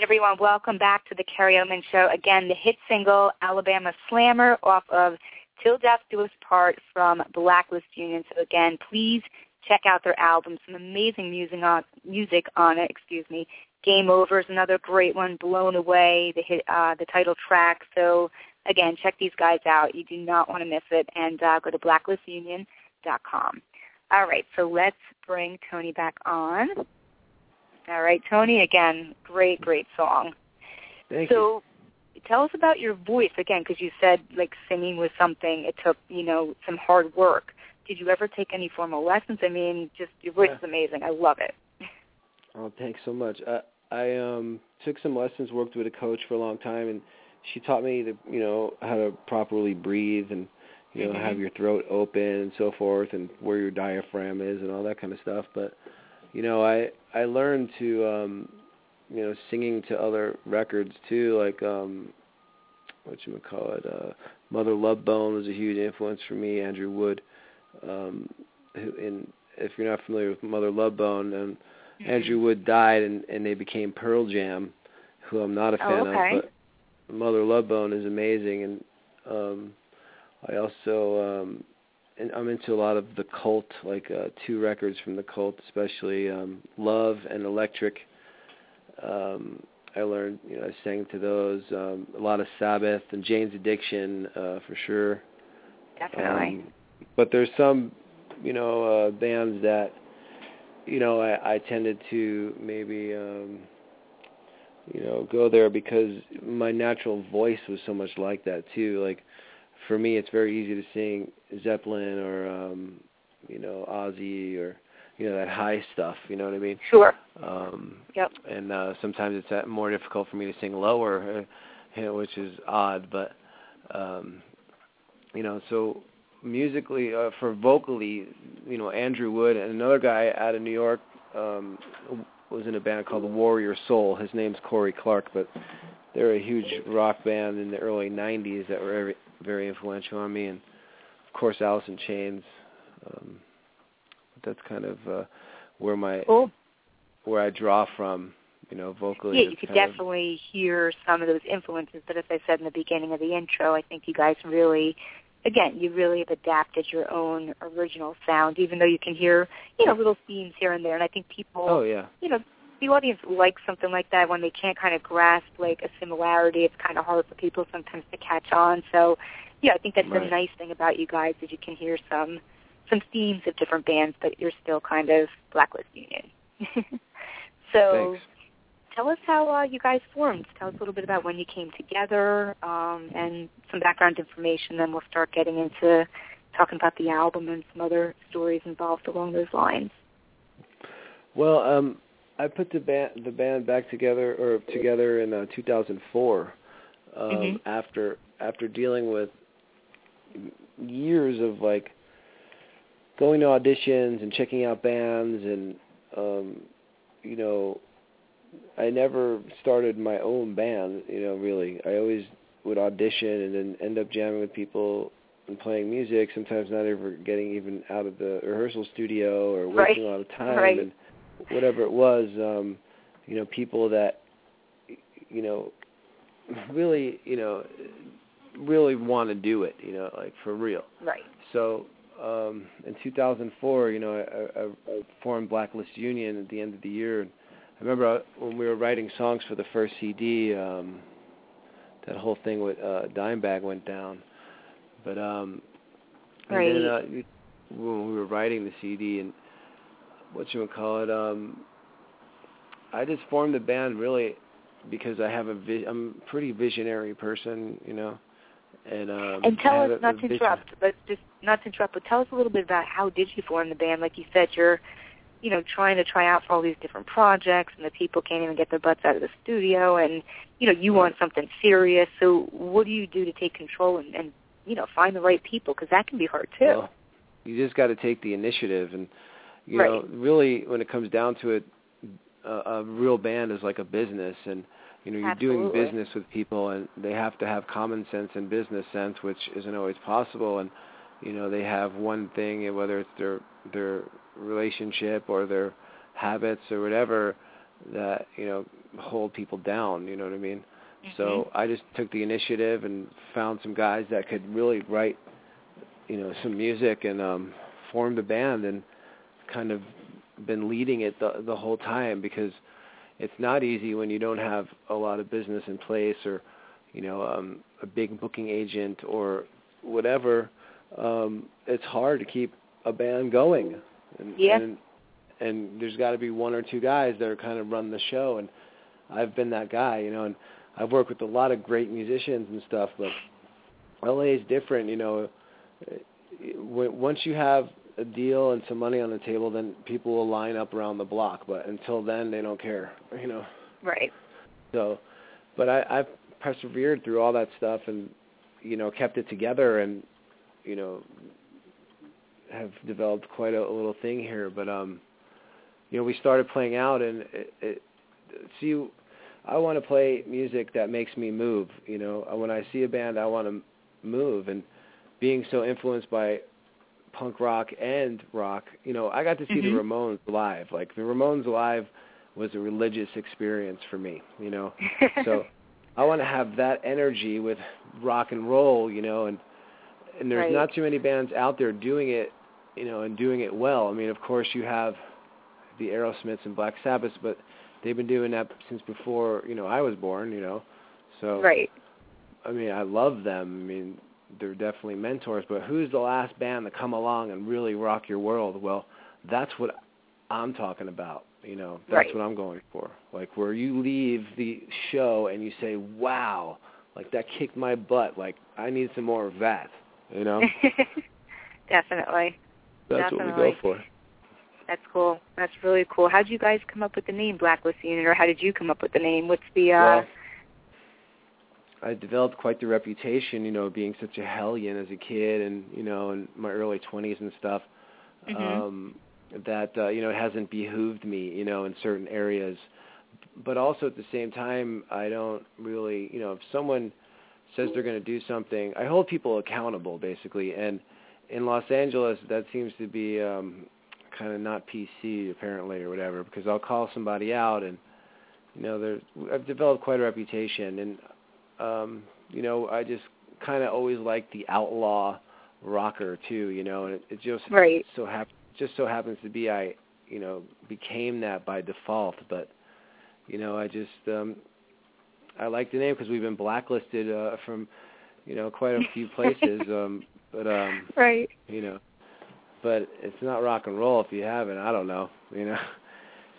Speaker 3: Right, everyone, welcome back to the Kerri Edelman Show. Again, the hit single Alabama Slammer off of Till Death Do Us Part from Blacklist Union. So again, please check out their album. Some amazing music on music on it. Excuse me. Game Over is another great one. Blown Away, the hit, uh, the title track. So again, check these guys out. You do not want to miss it. And uh, go to blacklistunion.com. All right, so let's bring Tony back on. All right, Tony, again, great, great song.
Speaker 4: Thank
Speaker 3: so tell us about your voice again, because you said like singing was something it took, you know, some hard work. Did you ever take any formal lessons? I mean, just your voice
Speaker 4: Yeah.
Speaker 3: is amazing. I love it.
Speaker 4: Oh, thanks so much. I I um took some lessons, worked with a coach for a long time, and she taught me to you know how to properly breathe and you know
Speaker 3: Mhm.
Speaker 4: have your throat open and so forth, and where your diaphragm is and all that kind of stuff. But you know, I I learned to um you know singing to other records too, like um what you would call it, uh Mother Love Bone was a huge influence for me. Andrew Wood, um, who and if you're not familiar with Mother Love Bone, and Andrew Wood died and and they became Pearl Jam, who I'm not a
Speaker 3: Oh,
Speaker 4: fan
Speaker 3: okay.
Speaker 4: of, but Mother Love Bone is amazing and um I also um I'm into a lot of the cult, like uh two records from the cult, especially um Love and Electric. Um I learned, you know, I sang to those, um a lot of Sabbath and Jane's Addiction, uh for sure.
Speaker 3: Definitely.
Speaker 4: Um, but there's some, you know, uh bands that you know, I I tended to maybe um you know, go there because my natural voice was so much like that too. Like for me it's very easy to sing Zeppelin or um you know, Ozzy or you know, that high stuff, you know what I mean?
Speaker 3: sure.
Speaker 4: Um
Speaker 3: Yep.
Speaker 4: and uh sometimes it's uh, more difficult for me to sing lower, uh, you know, which is odd, but um you know, so musically uh, for vocally, you know, Andrew Wood and another guy out of New York um was in a band called the Warrior Soul. His name's Kory Clarke, but they're a huge rock band in the early 90s that were very, very influential on me and of course Alice in Chains um that's kind of uh where my
Speaker 3: Cool.
Speaker 4: where I draw from, you know, vocally.
Speaker 3: Yeah, you could
Speaker 4: kind of-
Speaker 3: definitely hear some of those influences. But as I said in the beginning of the intro, I think you guys really, again, you really have adapted your own original sound, even though you can hear, you know, little themes here and there. And I think people,
Speaker 4: Oh yeah.
Speaker 3: you know, the audience likes something like that when they can't kind of grasp like a similarity. It's kind of hard for people sometimes to catch on. So, yeah, I think that's the nice thing about you guys is you can hear some some themes of different bands, but you're still kind of Blacklist Union. so,
Speaker 4: Thanks.
Speaker 3: tell us how uh, you guys formed. Tell us a little bit about when you came together um, and some background information. Then we'll start getting into talking about the album and some other stories involved along those lines.
Speaker 4: Well, um I put the band the band back together or together in uh, 2004 um
Speaker 3: Mhm.
Speaker 4: after after dealing with years of like going to auditions and checking out bands and um you know I never started my own band, you know, really. I always would audition and then end up jamming with people and playing music, sometimes not ever getting even out of the rehearsal studio or
Speaker 3: Right.
Speaker 4: wasting a lot of time
Speaker 3: Right.
Speaker 4: and whatever it was, um, you know, people that you know really, you know, really want to do it, you know, like for real.
Speaker 3: Right.
Speaker 4: So um, in 2004, you know, I, I, I formed Blacklist Union at the end of the year. I remember when we were writing songs for the first CD, um, that whole thing with uh, Dimebag went down. But um, and then uh,
Speaker 3: Right.
Speaker 4: when we were writing the CD and what you would call it, um, I just formed the band really because I have a vi- I'm a pretty visionary person, you know. And um
Speaker 3: And tell us,
Speaker 4: a-
Speaker 3: not
Speaker 4: a
Speaker 3: to
Speaker 4: vision.
Speaker 3: interrupt, but just not to interrupt, but tell us a little bit about how did you form the band? Like you said, you're, you know, trying to try out for all these different projects, and the people can't even get their butts out of the studio, and you know, you want something serious. So, what do you do to take control and, and you know, find the right people? Because that can be hard too.
Speaker 4: Well, you just got to take the initiative, and you
Speaker 3: Right.
Speaker 4: know, really, when it comes down to it, a, a real band is like a business, and you know, you're doing business with people, and they have to have common sense and business sense, which isn't always possible, and you know, they have one thing, whether it's their their relationship or their habits or whatever, that you know hold people down. You know what I mean?
Speaker 3: Mm-hmm.
Speaker 4: So I just took the initiative and found some guys that could really write, you know, some music and um, formed a band and kind of been leading it the the whole time because it's not easy when you don't have a lot of business in place or you know um a big booking agent or whatever. Um it's hard to keep a band going. And
Speaker 3: Yeah.
Speaker 4: and, and there's got to be one or two guys that are kind of run the show. And I've been that guy you know and I've worked with a lot of great musicians and stuff but LA is different you know. Once you have a deal and some money on the table, then people will line up around the block. But until then, they don't care, you know.
Speaker 3: Right.
Speaker 4: So, but I, I've persevered through all that stuff, and you know, kept it together, and you know, have developed quite a, a little thing here. But um, you know, we started playing out, and it, it, see, I want to play music that makes me move. You know, when I see a band, I want to move, and being so influenced by punk rock and rock, you know, I got to see
Speaker 3: Mhm.
Speaker 4: the Ramones live. Like the Ramones live was a religious experience for me, you know. So I want to have that energy with rock and roll, you know, and and there's
Speaker 3: Right.
Speaker 4: not too many bands out there doing it, you know, and doing it well. I mean, of course you have the Aerosmiths and Black Sabbath, but they've been doing that since before, you know, I was born, you know. So
Speaker 3: right.
Speaker 4: I mean, I love them. I mean, they're definitely mentors, but who's the last band to come along and really rock your world? Well, that's what I'm talking about. You know, that's
Speaker 3: Right.
Speaker 4: what I'm going for. Like where you leave the show and you say, "Wow, like that kicked my butt. Like I need some more of that." You know,
Speaker 3: Definitely.
Speaker 4: that's what we go for.
Speaker 3: That's cool. That's really cool. How did you guys come up with the name Blacklist Union, or how did you come up with the name? What's the uh?
Speaker 4: Well, I developed quite the reputation, you know, being such a hellion as a kid, and you know, in my early twenties and stuff.
Speaker 3: Mhm.
Speaker 4: Um, that uh, you know, it hasn't behooved me, you know, in certain areas. But also at the same time, I don't really, you know, if someone says they're going to do something, I hold people accountable, basically. And in Los Angeles, that seems to be um, kind of not PC apparently, or whatever, because I'll call somebody out and you know, there's I've developed quite a reputation, and um, you know, I just kind of always liked the outlaw rocker too, you know, and it, it just
Speaker 3: Right.
Speaker 4: so hap- just so happens to be I, you know, became that by default, but you know, I just um I like the name because we've been blacklisted uh from you know, quite a few places um but um
Speaker 3: Right.
Speaker 4: you know. But it's not rock and roll if you haven't. I don't know, you know.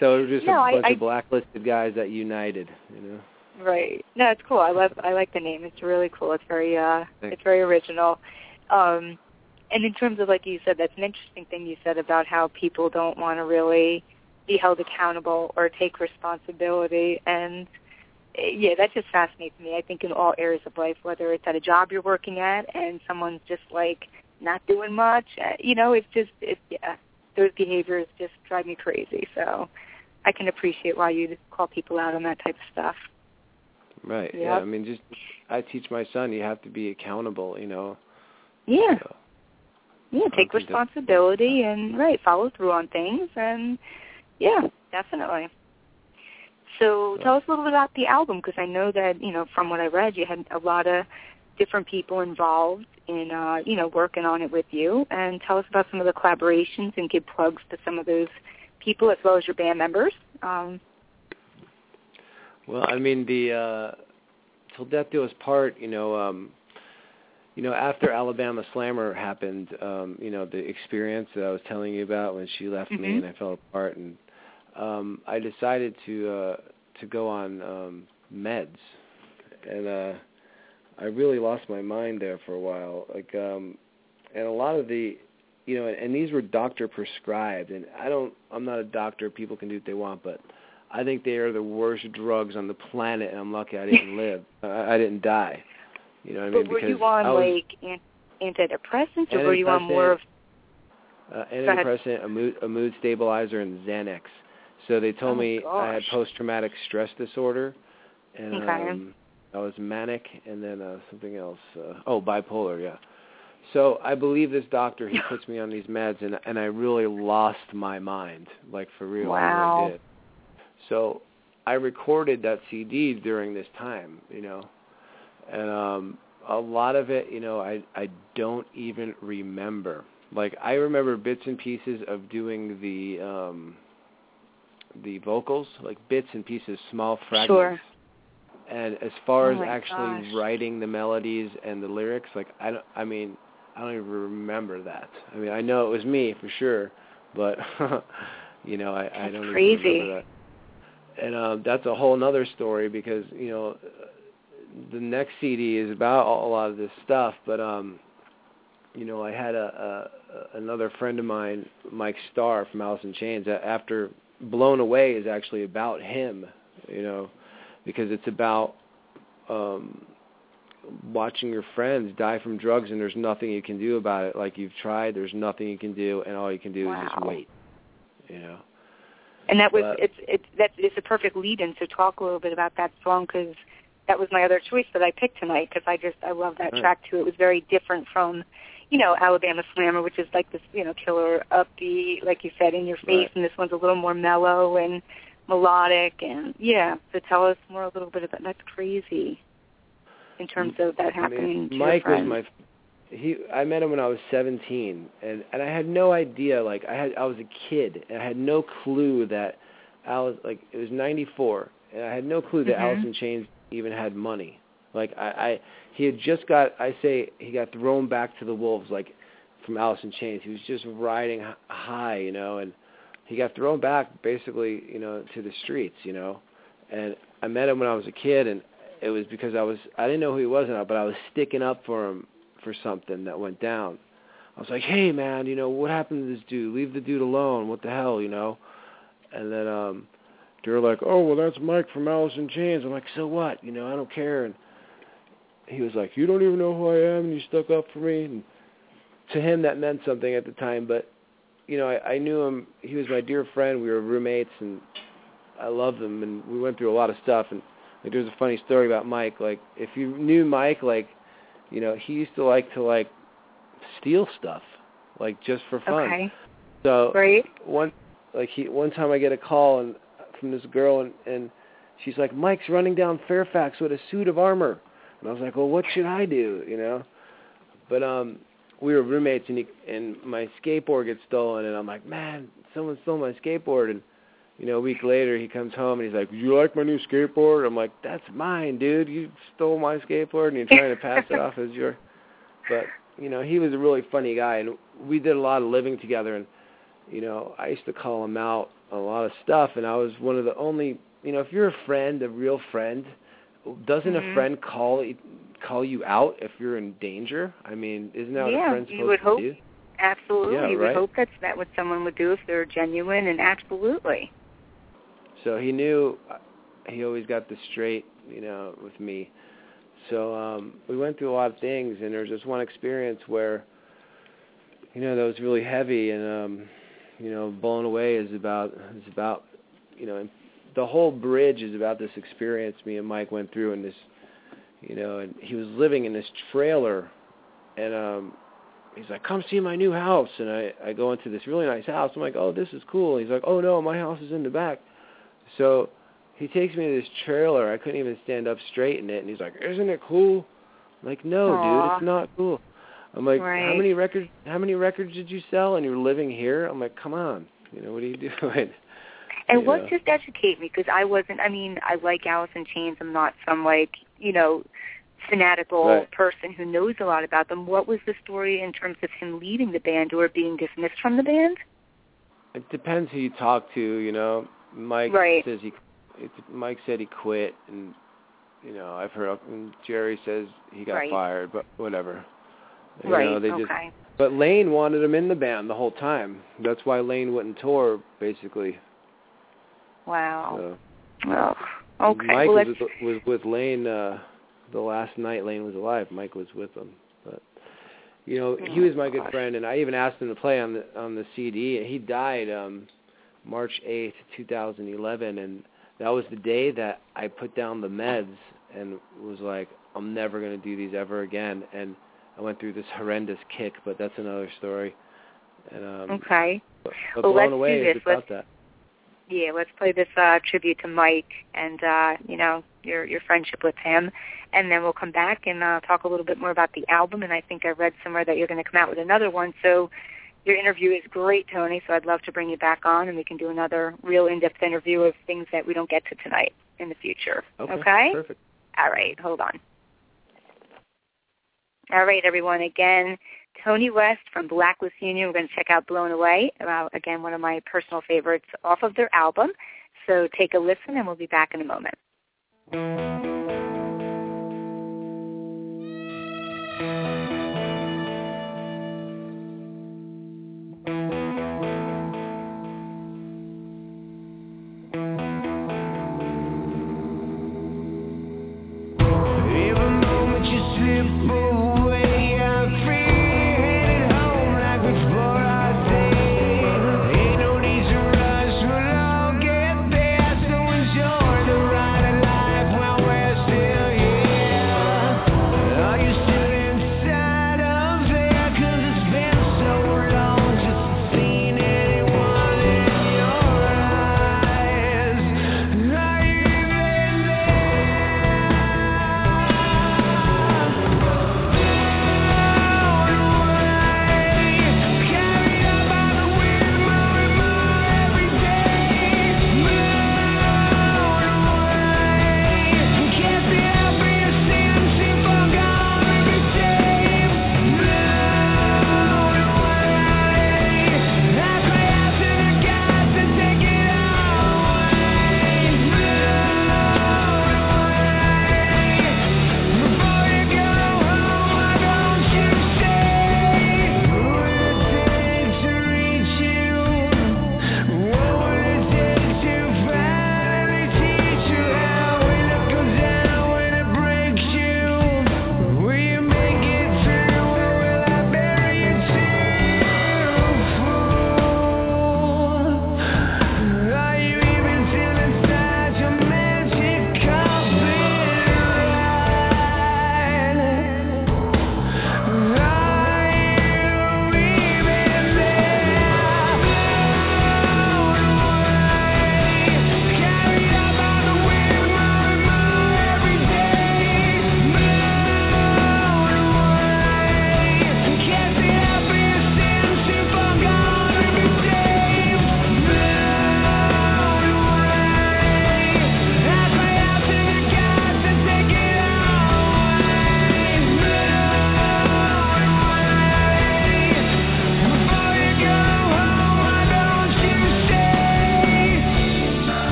Speaker 4: So it was just
Speaker 3: No,
Speaker 4: a
Speaker 3: I-
Speaker 4: bunch
Speaker 3: I-
Speaker 4: of blacklisted guys that united, you know.
Speaker 3: Right. No, it's cool. I love I like the name. It's really cool. It's very uh
Speaker 4: Thanks.
Speaker 3: it's very original. Um and in terms of like you said, that's an interesting thing you said about how people don't want to really be held accountable or take responsibility and eh, yeah, that just fascinates me. I think in all areas of life, whether it's at a job you're working at and someone's just like not doing much, uh, you know, it's just it's yeah, those behaviors just drive me crazy. So I can appreciate why you call people out on that type of stuff.
Speaker 4: Right. Yeah. I mean, just I teach my son you have to be accountable. You know.
Speaker 3: Yeah.
Speaker 4: So,
Speaker 3: Yeah, take responsibility and right, follow through on things and yeah, definitely. So
Speaker 4: So-
Speaker 3: tell us a little bit about the album because I know that, you know, from what I read, you had a lot of different people involved in uh, you know, working on it with you and tell us about some of the collaborations and give plugs to some of those people as well as your band members. Um
Speaker 4: well, I mean, the uh till death do us part. You know, um, you know, after Alabama Slammer happened, um, you know, the experience that I was telling you about when she left me
Speaker 3: Mhm.
Speaker 4: and I fell apart, and um, I decided to uh, to go on um, meds, and uh, I really lost my mind there for a while. Like, um, and a lot of the, you know, and, and these were doctor prescribed, and I don't, I'm not a doctor. People can do what they want, but I think they are the worst drugs on the planet, and I'm lucky I didn't live. I, I didn't die. You know what I mean?
Speaker 3: but were
Speaker 4: because
Speaker 3: you on
Speaker 4: was,
Speaker 3: like an- antidepressants or were you on more of
Speaker 4: uh, antidepressant, a mood, a mood stabilizer, and Xanax. So they told
Speaker 3: Oh,
Speaker 4: me I had post-traumatic stress disorder, and
Speaker 3: Okay.
Speaker 4: um, I was manic, and then uh, something else. Uh, oh, bipolar, yeah. So I believe this doctor. He puts me on these meds, and and I really lost my mind, like for real. I really did. So I recorded that CD during this time, you know, and um, a lot of it, you know, I I don't even remember. Like I remember bits and pieces of doing the um the vocals, like bits and pieces, small fragments.
Speaker 3: Sure.
Speaker 4: And as far
Speaker 3: Oh
Speaker 4: as actually
Speaker 3: gosh.
Speaker 4: writing the melodies and the lyrics, like I don't, I mean, I don't even remember that. I mean, I know it was me for sure, but you know, I, I don't
Speaker 3: crazy.
Speaker 4: even remember that. And um, that's a whole other story because you know, the next CD is about a lot of this stuff, but um, you know, I had a, a another friend of mine, Mike Starr from Alice in Chains. After Blown Away is actually about him, you know, because it's about um watching your friends die from drugs and there's nothing you can do about it. Like you've tried, there's nothing you can do, and all you can do is just wait. You know.
Speaker 3: And that was
Speaker 4: But-
Speaker 3: it's it's that it's a perfect lead-in. So talk a little bit about that song because that was my other choice that I picked tonight because I just I love that
Speaker 4: Right.
Speaker 3: track too. It was very different from you know Alabama Slammer, which is like this you know killer upbeat, like you said, in your face,
Speaker 4: Right.
Speaker 3: and this one's a little more mellow and melodic. And yeah, so tell us more a little bit about that's crazy in terms of that
Speaker 4: I
Speaker 3: happening
Speaker 4: mean,
Speaker 3: to
Speaker 4: Mike was my he I met him when I was 17 and and I had no idea like I had I was a kid and I had no clue that Alice like it was 94 and I had no clue that
Speaker 3: Mhm.
Speaker 4: Alice in Chains even had money. Like I I he had just got I say he got thrown back to the wolves like from Alice in Chains. He was just riding high, you know, and he got thrown back basically, you know, to the streets, you know. And I met him when I was a kid and it was because I was I didn't know who he was now, but I was sticking up for him for something that went down. I was like, "Hey man, you know, what happened to this dude? Leave the dude alone. What the hell, you know?" And then um they're like, "Oh, well that's Mike from Alice in Chains." I'm like, "So what? You know, I don't care." And he was like, "You don't even know who I am and you stuck up for me." And to him that meant something at the time, but you know, I, I knew him. He was my dear friend. We were roommates and I loved him and we went through a lot of stuff and like there's a funny story about Mike. Like if you knew Mike, like you know, he used to like to like steal stuff, like just for fun.
Speaker 3: Okay,
Speaker 4: So
Speaker 3: great.
Speaker 4: one like he one time I get a call and from this girl and and she's like Mike's running down Fairfax with a suit of armor. And I was like, "Well, what should I do?" you know? But um we were roommates and he, and my skateboard gets stolen and I'm like, "Man, someone stole my skateboard." And you know, a week later he comes home and he's like, "You like my new skateboard?" I'm like, "That's mine, dude. You stole my skateboard and you're trying to pass it off as your." But, you know, he was a really funny guy and we did a lot of living together and you know, I used to call him out on a lot of stuff and I was one of the only, you know, if you're a friend, a real friend, doesn't
Speaker 3: Mhm.
Speaker 4: a friend call call you out if you're in danger? I mean, isn't that what
Speaker 3: Yeah,
Speaker 4: a friend's
Speaker 3: you
Speaker 4: supposed
Speaker 3: would
Speaker 4: to
Speaker 3: hope
Speaker 4: do?
Speaker 3: Absolutely,
Speaker 4: Yeah,
Speaker 3: you would hope that's that what someone would do if they're genuine, and absolutely.
Speaker 4: So he knew he always got this straight, you know, with me. So um we went through a lot of things and there was this one experience where you know that was really heavy and um you know blown away is about is about you know and the whole bridge is about this experience me and Mike went through in this you know and he was living in this trailer and um he's like come see my new house. And I I go into this really nice house. I'm like oh this is cool. He's like oh no my house is in the back so he takes me to this trailer. I couldn't even stand up straight in it, and he's like, "Isn't it cool?" I'm like, "No,
Speaker 3: Aw.
Speaker 4: dude, it's not cool." I'm like, "How many records? How many records did you sell? And you're living here?" I'm like, "Come on, you know what are you doing?"
Speaker 3: And what just educate me because I wasn't. I mean, I like Alice in Chains. I'm not some like you know fanatical
Speaker 4: Right.
Speaker 3: person who knows a lot about them. What was the story in terms of him leaving the band or being dismissed from the band?
Speaker 4: It depends who you talk to. You know, Mike
Speaker 3: Right.
Speaker 4: says he. It's, Mike said he quit, and you know I've heard. And Jerry says he got
Speaker 3: Right.
Speaker 4: fired, but whatever. You
Speaker 3: right.
Speaker 4: know, they just
Speaker 3: okay.
Speaker 4: But Lane wanted him in the band the whole time. That's why Lane wouldn't tour, basically.
Speaker 3: Wow.
Speaker 4: So
Speaker 3: Well. Okay.
Speaker 4: Mike
Speaker 3: well,
Speaker 4: was with, was with Lane uh, the last night Lane was alive. Mike was with him, but you know he
Speaker 3: Oh,
Speaker 4: was my good friend, and I even asked him to play on the on the CD. And he died um, March eighth, two thousand eleven, and that was the day that I put down the meds and was like, I'm never going to do these ever again. And I went through this horrendous kick, but that's another story. And um,
Speaker 3: okay.
Speaker 4: but, but
Speaker 3: Well,
Speaker 4: blown
Speaker 3: let's do this.
Speaker 4: about
Speaker 3: Let's-
Speaker 4: that. Yeah, let's play this uh, tribute to Mike and uh, you know your your friendship with him, and then we'll come back and uh, talk a little bit more about the album. And I think I read somewhere that you're going to come out with another one. So your interview is great, Tony. So I'd love to bring you back on, and we can do another real in-depth interview of things that we don't get to tonight in the future.
Speaker 3: Okay.
Speaker 4: okay?
Speaker 3: Perfect.
Speaker 4: All right, hold on. All right, everyone. Again, Tony West from Blacklist Union. We're going to check out Blown Away, uh, again, one of my personal favorites off of their album. So take a listen, and we'll be back in a moment.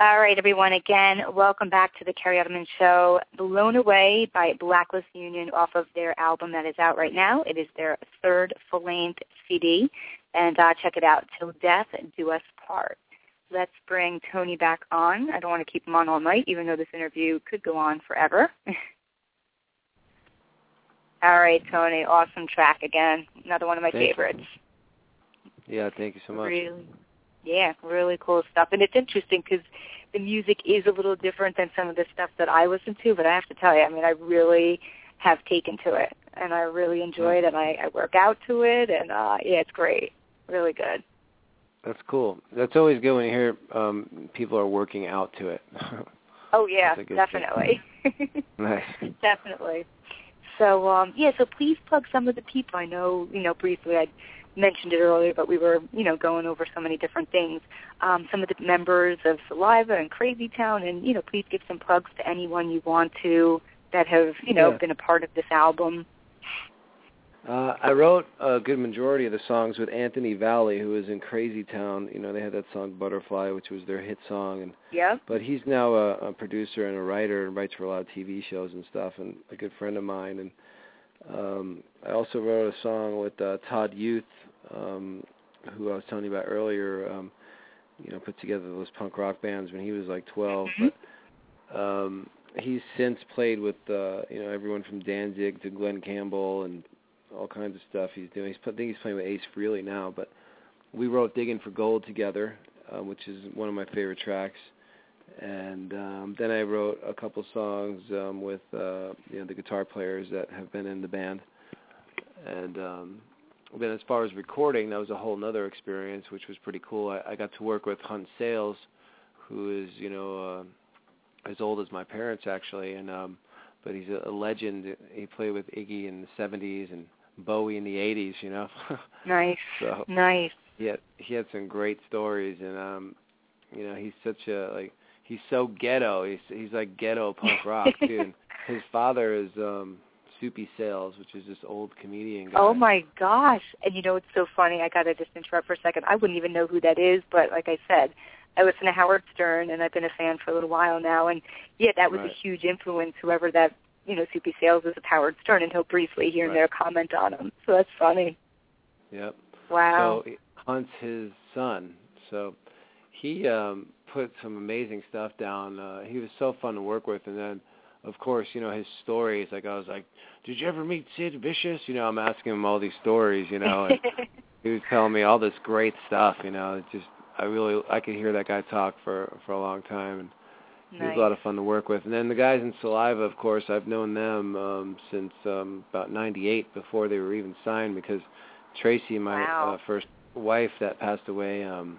Speaker 5: All
Speaker 4: right, everyone. Again, welcome back to the Kerri Edelman Show. Blown Away by Blacklist Union off of their album that is out right now. It is their third full-length CD, and uh, check it out. Till Death Do Us Part. Let's bring Tony back on. I don't want to keep him on all night, even though this interview could go on forever. all right, Tony. Awesome track again. Another one of my
Speaker 3: Thank you.
Speaker 4: favorites.
Speaker 3: Yeah, thank you so much.
Speaker 4: Really, yeah, really cool stuff. And it's interesting because the music is a little different than some of the stuff that I listen to. But I have to tell you, I mean, I really
Speaker 3: have taken to it, and I really enjoy it, and I, I work out to it, and uh, yeah, it's great, really good.
Speaker 4: That's cool. That's always good when you hear um, people are working out to it.
Speaker 3: Oh yeah,
Speaker 4: That's a good
Speaker 3: definitely.
Speaker 4: nice.
Speaker 3: Definitely. So um yeah, so please plug some of the people. I know, you know, briefly I mentioned it earlier, but we were, you know, going over so many different things. Um, some of the members of Saliva and Crazy Town and, you know, please give some plugs to anyone you want to that have, you know,
Speaker 4: Yeah.
Speaker 3: been a part of this album.
Speaker 4: Uh, I wrote a good majority of the songs with Anthony Valli, who was in Crazy Town. You know, they had that song Butterfly, which was their hit song, and
Speaker 3: Yeah.
Speaker 4: but he's now a, a producer and a writer and writes for a lot of TV shows and stuff, and a good friend of mine. And um, I also wrote a song with uh, Todd Youth, um, who I was telling you about earlier. Um, you know, put together those punk rock bands when he was like 12.
Speaker 3: Mhm.
Speaker 4: But um, he's since played with uh, you know everyone from Danzig to Glenn Campbell and all kinds of stuff he's doing. He's, I think he's playing with Ace Frehley now, but we wrote "Digging for Gold" together, uh, which is one of my favorite tracks. And um, then I wrote a couple songs um, with uh, you know the guitar players that have been in the band. And um, then as far as recording, that was a whole nother experience, which was pretty cool. I, I got to work with Hunt Sales, who is you know uh, as old as my parents actually, and um, but he's a, a legend. He played with Iggy in the '70s and Bowie in the '80s. You know.
Speaker 3: Nice.
Speaker 4: so
Speaker 3: Nice.
Speaker 4: he he had some great stories and um you know he's such a like he's so ghetto he's he's like ghetto punk rock too and his father is um soupy sales which is this old comedian guy
Speaker 3: Oh my gosh. And you know it's so funny, I gotta just interrupt for a second. I wouldn't even know who that is, but like I said, I listen to Howard Stern and I've been a fan for a little while now and yeah, that was
Speaker 4: Right.
Speaker 3: a huge influence, whoever that you know, Soupy Sales is of Howard Stern and he'll briefly here and
Speaker 4: Right.
Speaker 3: there comment on him. So that's funny.
Speaker 4: yep
Speaker 3: Wow.
Speaker 4: so he Hunt's his son so he um put some amazing stuff down uh he was so fun to work with and then of course you know his stories like i was like did you ever meet sid vicious you know i'm asking him all these stories you know and he was telling me all this great stuff. You know, it just I really I could hear that guy talk for for a long time, and he was a lot of fun to work with. And then the guys in Saliva, of course, I've known them um, since um, about '98, before they were even signed, because Tracy, my
Speaker 3: Wow.
Speaker 4: uh, first wife that passed away, um,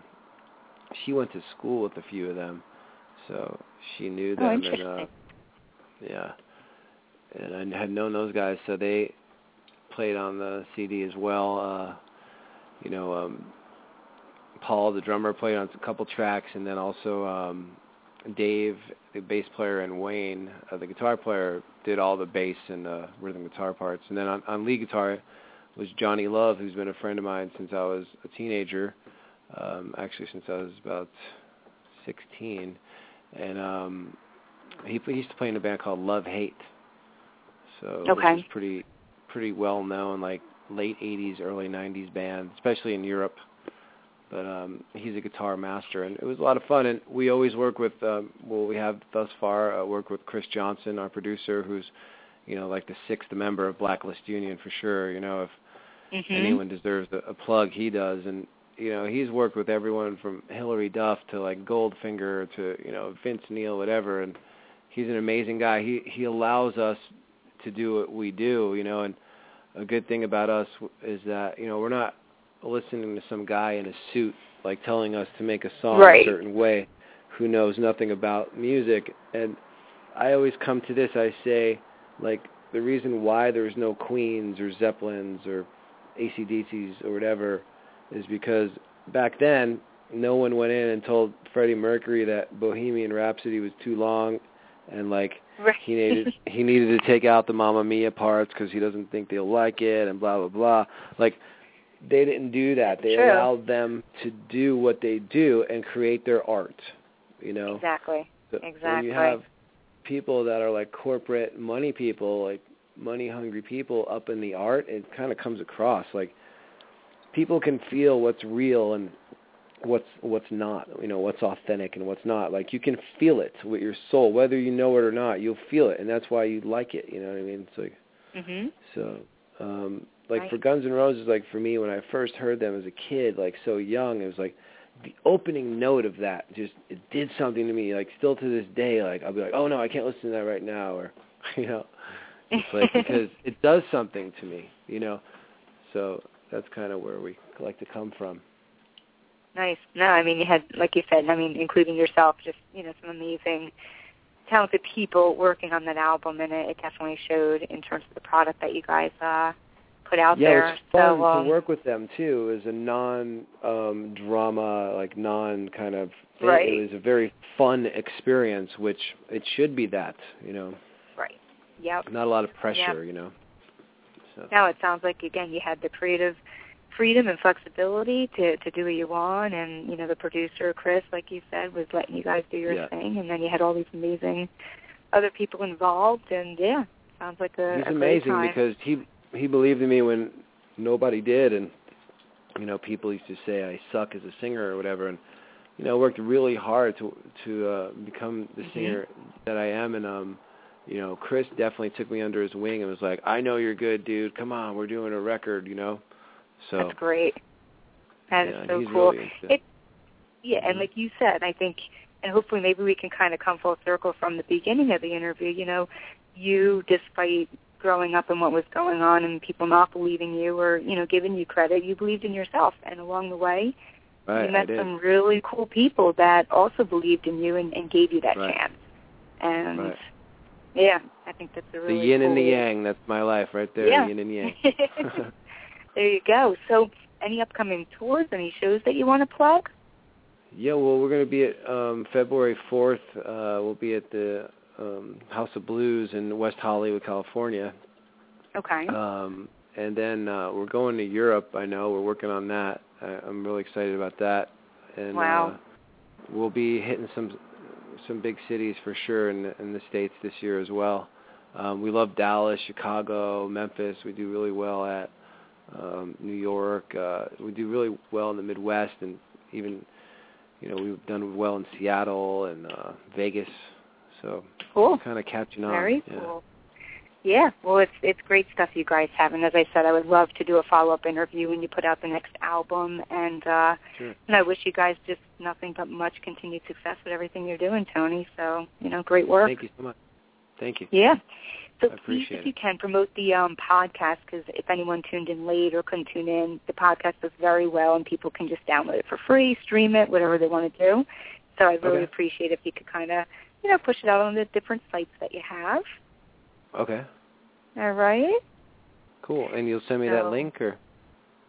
Speaker 4: she went to school with a few of them, so she knew
Speaker 3: Oh,
Speaker 4: them. and uh, yeah, and I had known those guys, so they played on the CD as well. Uh, you know, um, Paul, the drummer, played on a couple tracks, and then also um, Dave, the bass player, and Wayne, uh, the guitar player, did all the bass and uh, rhythm guitar parts. And then on, on lead guitar was Johnny Love, who's been a friend of mine since I was a teenager, um, actually since I was about 16, and um, he, he used to play in a band called Love Hate. So
Speaker 3: Okay.
Speaker 4: which is pretty pretty well known, like late '80s, early '90s band, especially in Europe. But um, he's a guitar master, and it was a lot of fun. And we always work with, um, well, we have thus far uh, worked with Chris Johnson, our producer, who's, you know, like the sixth member of Blacklist Union for sure. You know, if
Speaker 3: Mhm.
Speaker 4: anyone deserves a, a plug, he does. And you know, he's worked with everyone from Hilary Duff to like Goldfinger to you know Vince Neil, whatever. And he's an amazing guy. He he allows us to do what we do. You know, and a good thing about us is that you know we're not listening to some guy in a suit like telling us to make a song
Speaker 3: Right.
Speaker 4: a certain way who knows nothing about music and I always come to this I say like the reason why there's no Queens or Zeppelins or ACDCs or whatever is because back then no one went in and told Freddie Mercury that Bohemian Rhapsody was too long and like
Speaker 3: Right.
Speaker 4: he needed he needed to take out the Mamma Mia parts because he doesn't think they'll like it and blah blah blah. Like they didn't do that. They
Speaker 3: True.
Speaker 4: allowed them to do what they do and create their art. You know,
Speaker 3: Exactly.
Speaker 4: So when you have people that are like corporate money people, like money hungry people up in the art, it kind of comes across like people can feel what's real and what's what's not you know what's authentic and what's not like you can feel it with your soul whether you know it or not you'll feel it and that's why you like it you know what i mean it's like
Speaker 3: Mhm.
Speaker 4: so um like
Speaker 3: Right.
Speaker 4: for guns N' roses like for me when i first heard them as a kid like so young it was like the opening note of that just it did something to me like still to this day like i'll be like oh no i can't listen to that right now or you know It's like because it does something to me, you know. So that's kind of where we like to come from.
Speaker 3: Nice. No, I mean you had, like you said, I mean including yourself, just you know some amazing, talented people working on that album, and it, it definitely showed in terms of the product that you guys uh, put out
Speaker 4: yeah,
Speaker 3: there.
Speaker 4: it's fun
Speaker 3: so, um,
Speaker 4: to work with them too. As a non um, drama, like non kind of, it,
Speaker 3: Right.
Speaker 4: it was a very fun experience, which it should be that, you know,
Speaker 3: Right. Yep.
Speaker 4: not a lot of pressure, you know. So
Speaker 3: Now it sounds like again you had the creative freedom and flexibility to to do what you want, and you know the producer Chris, like you said, was letting you guys do your
Speaker 4: Yeah.
Speaker 3: thing, and then you had all these amazing other people involved, and yeah, sounds like a, great
Speaker 4: amazing
Speaker 3: time.
Speaker 4: because he he believed in me when nobody did, and you know people used to say I suck as a singer or whatever, and you know worked really hard to to uh, become the
Speaker 3: Mhm.
Speaker 4: singer that I am, and um you know Chris definitely took me under his wing and was like I know you're good, dude. Come on, we're doing a record, you know. So
Speaker 3: That's great. That is
Speaker 4: yeah,
Speaker 3: so
Speaker 4: he's
Speaker 3: cool.
Speaker 4: really
Speaker 3: It- Yeah, and
Speaker 4: Mhm.
Speaker 3: like you said, I think, and hopefully maybe we can kind of come full circle from the beginning of the interview. You know, you, despite growing up and what was going on and people not believing you or, you know, giving you credit, you believed in yourself. And along the way,
Speaker 4: right,
Speaker 3: you met some really cool people that also believed in you and, and gave you that
Speaker 4: Right.
Speaker 3: chance. And
Speaker 4: Right.
Speaker 3: yeah, I think that's a
Speaker 4: the
Speaker 3: really
Speaker 4: yin and the yang. That's my life right there.
Speaker 3: Yeah.
Speaker 4: Yin and yang.
Speaker 3: there you go. So, any upcoming tours, any shows that you want to plug?
Speaker 4: Yeah, well, we're going to be at um, February 4th. Uh, we'll be at the um, House of Blues in West Hollywood, California.
Speaker 3: Okay.
Speaker 4: Um, and then uh, we're going to Europe. I know we're working on that. I, I'm really excited about that. And
Speaker 3: Wow.
Speaker 4: uh, we'll be hitting some some big cities for sure in the, in the states this year as well. Um, we love Dallas, Chicago, Memphis. We do really well at um, New York. Uh, we do really well in the Midwest, and even you know we've done well in Seattle and uh, Vegas. So
Speaker 3: Cool.
Speaker 4: kind of catching on.
Speaker 3: Very
Speaker 4: yeah.
Speaker 3: cool. Yeah, well, it's it's great stuff you guys have, and as I said, I would love to do a follow up interview when you put out the next album, and uh,
Speaker 4: Sure.
Speaker 3: and I wish you guys just nothing but much continued success with everything you're doing, Tony. So you know, great work.
Speaker 4: Thank you so much. Thank you.
Speaker 3: Yeah. So please, if you
Speaker 4: it.
Speaker 3: can, promote the um, podcast because if anyone tuned in late or couldn't tune in, the podcast does very well, and people can just download it for free, stream it, whatever they want to do. So I really
Speaker 4: Okay.
Speaker 3: appreciate if you could kind of, you know, push it out on the different sites that you have.
Speaker 4: Okay.
Speaker 3: All right.
Speaker 4: Cool. And you'll send me that link or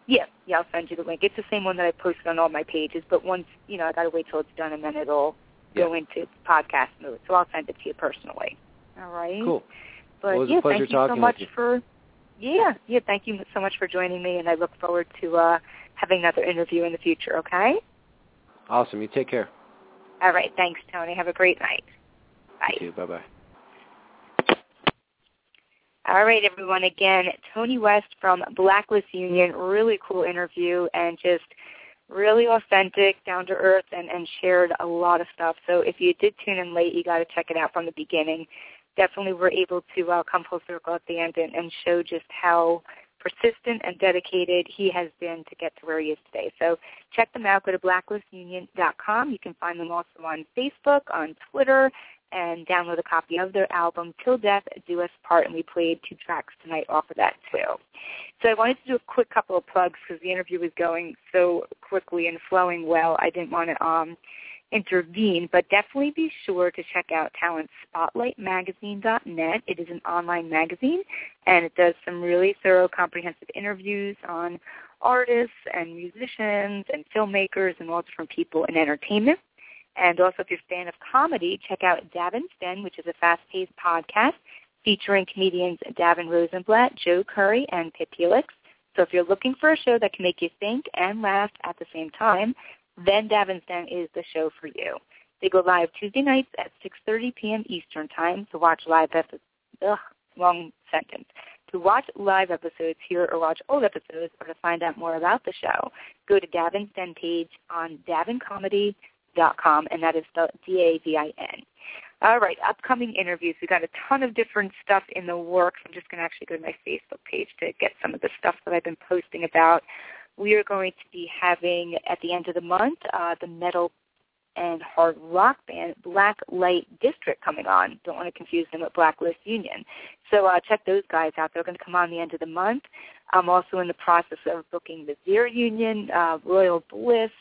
Speaker 3: Yeah, yeah, I'll send you the link. It's the same one that I posted on all my pages, but once you know, I gotta wait till it's done, and then it'll go into podcast mode. So I'll send it to you personally. All right.
Speaker 4: cool.
Speaker 3: But
Speaker 4: Well, it was a
Speaker 3: yeah, thank you so much
Speaker 4: you.
Speaker 3: for. Yeah, yeah, thank you so much for joining me, and I look forward to uh having another interview in the future. Okay.
Speaker 4: Awesome. You take care.
Speaker 3: All right. Thanks, Tony. Have a great night. Bye.
Speaker 4: You too. Bye bye.
Speaker 3: All right, everyone. Again, Tony West from Blacklist Union. Really cool interview and just really authentic, down to earth, and, and shared a lot of stuff. So if you did tune in late, you got to check it out from the beginning. Definitely were able to uh, come full circle at the end and, and show just how persistent and dedicated he has been to get to where he is today. So check them out. Go to blacklistunion.com. You can find them also on Facebook, on Twitter, and download a copy of their album Till Death Do Us Part, and we played two tracks tonight off of that too. So I wanted to do a quick couple of plugs because the interview was going so quickly and flowing well. I didn't want to um, intervene, but definitely be sure to check out talentspotlightmagazine.net. It is an online magazine, and it does some really thorough, comprehensive interviews on artists and musicians and filmmakers and all different people in entertainment. And also, if you're a fan of comedy, check out Davin's Den, which is a fast-paced podcast featuring comedians Davin Rosenblatt, Joe Curry, and Pip Helix. So if you're looking for a show that can make you think and laugh at the same time, then Davin's Den is the show for you. They go live Tuesday nights at 6.30 p.m. Eastern Time to watch live episodes. Ugh, long sentence. To watch live episodes, hear or watch old episodes, or to find out more about the show, go to Davin's Den page on davincomedy.com, and that is spelled D-A-V-I-N. All right, upcoming interviews. We've got a ton of different stuff in the works. I'm just going to actually go to my Facebook page to get some of the stuff that I've been posting about. We are going to be having, at the end of the month, uh, the metal and hard rock band Black Light District coming on. Don't want to confuse them with Blacklist Union. So uh, check those guys out. They're going to come on the end of the month. I'm also in the process of booking the Zero Union, uh, Royal Bliss,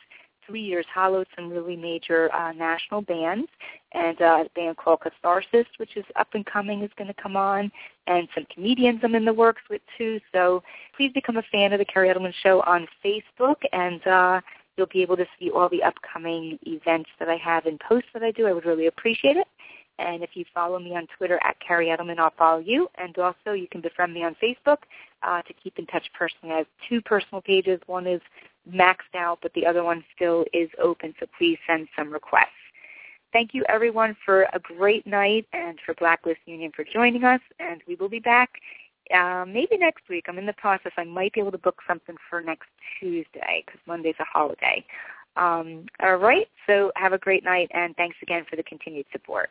Speaker 3: Three Years hollowed some really major uh, national bands, and uh, a band called Catharsis, which is up and coming, is going to come on, and some comedians I'm in the works with too. So please become a fan of the Kerri Edelman Show on Facebook, and uh, you'll be able to see all the upcoming events that I have and posts that I do. I would really appreciate it. And if you follow me on Twitter at Kerri Edelman, I'll follow you. And also you can befriend me on Facebook uh, to keep in touch personally. I have two personal pages. One is maxed out, but the other one still is open, so please send some requests. Thank you, everyone, for a great night and for Blacklist Union for joining us. And we will be back uh, maybe next week. I'm in the process. I might be able to book something for next Tuesday because Monday's a holiday. Um, all right. So have a great night, and thanks again for the continued support.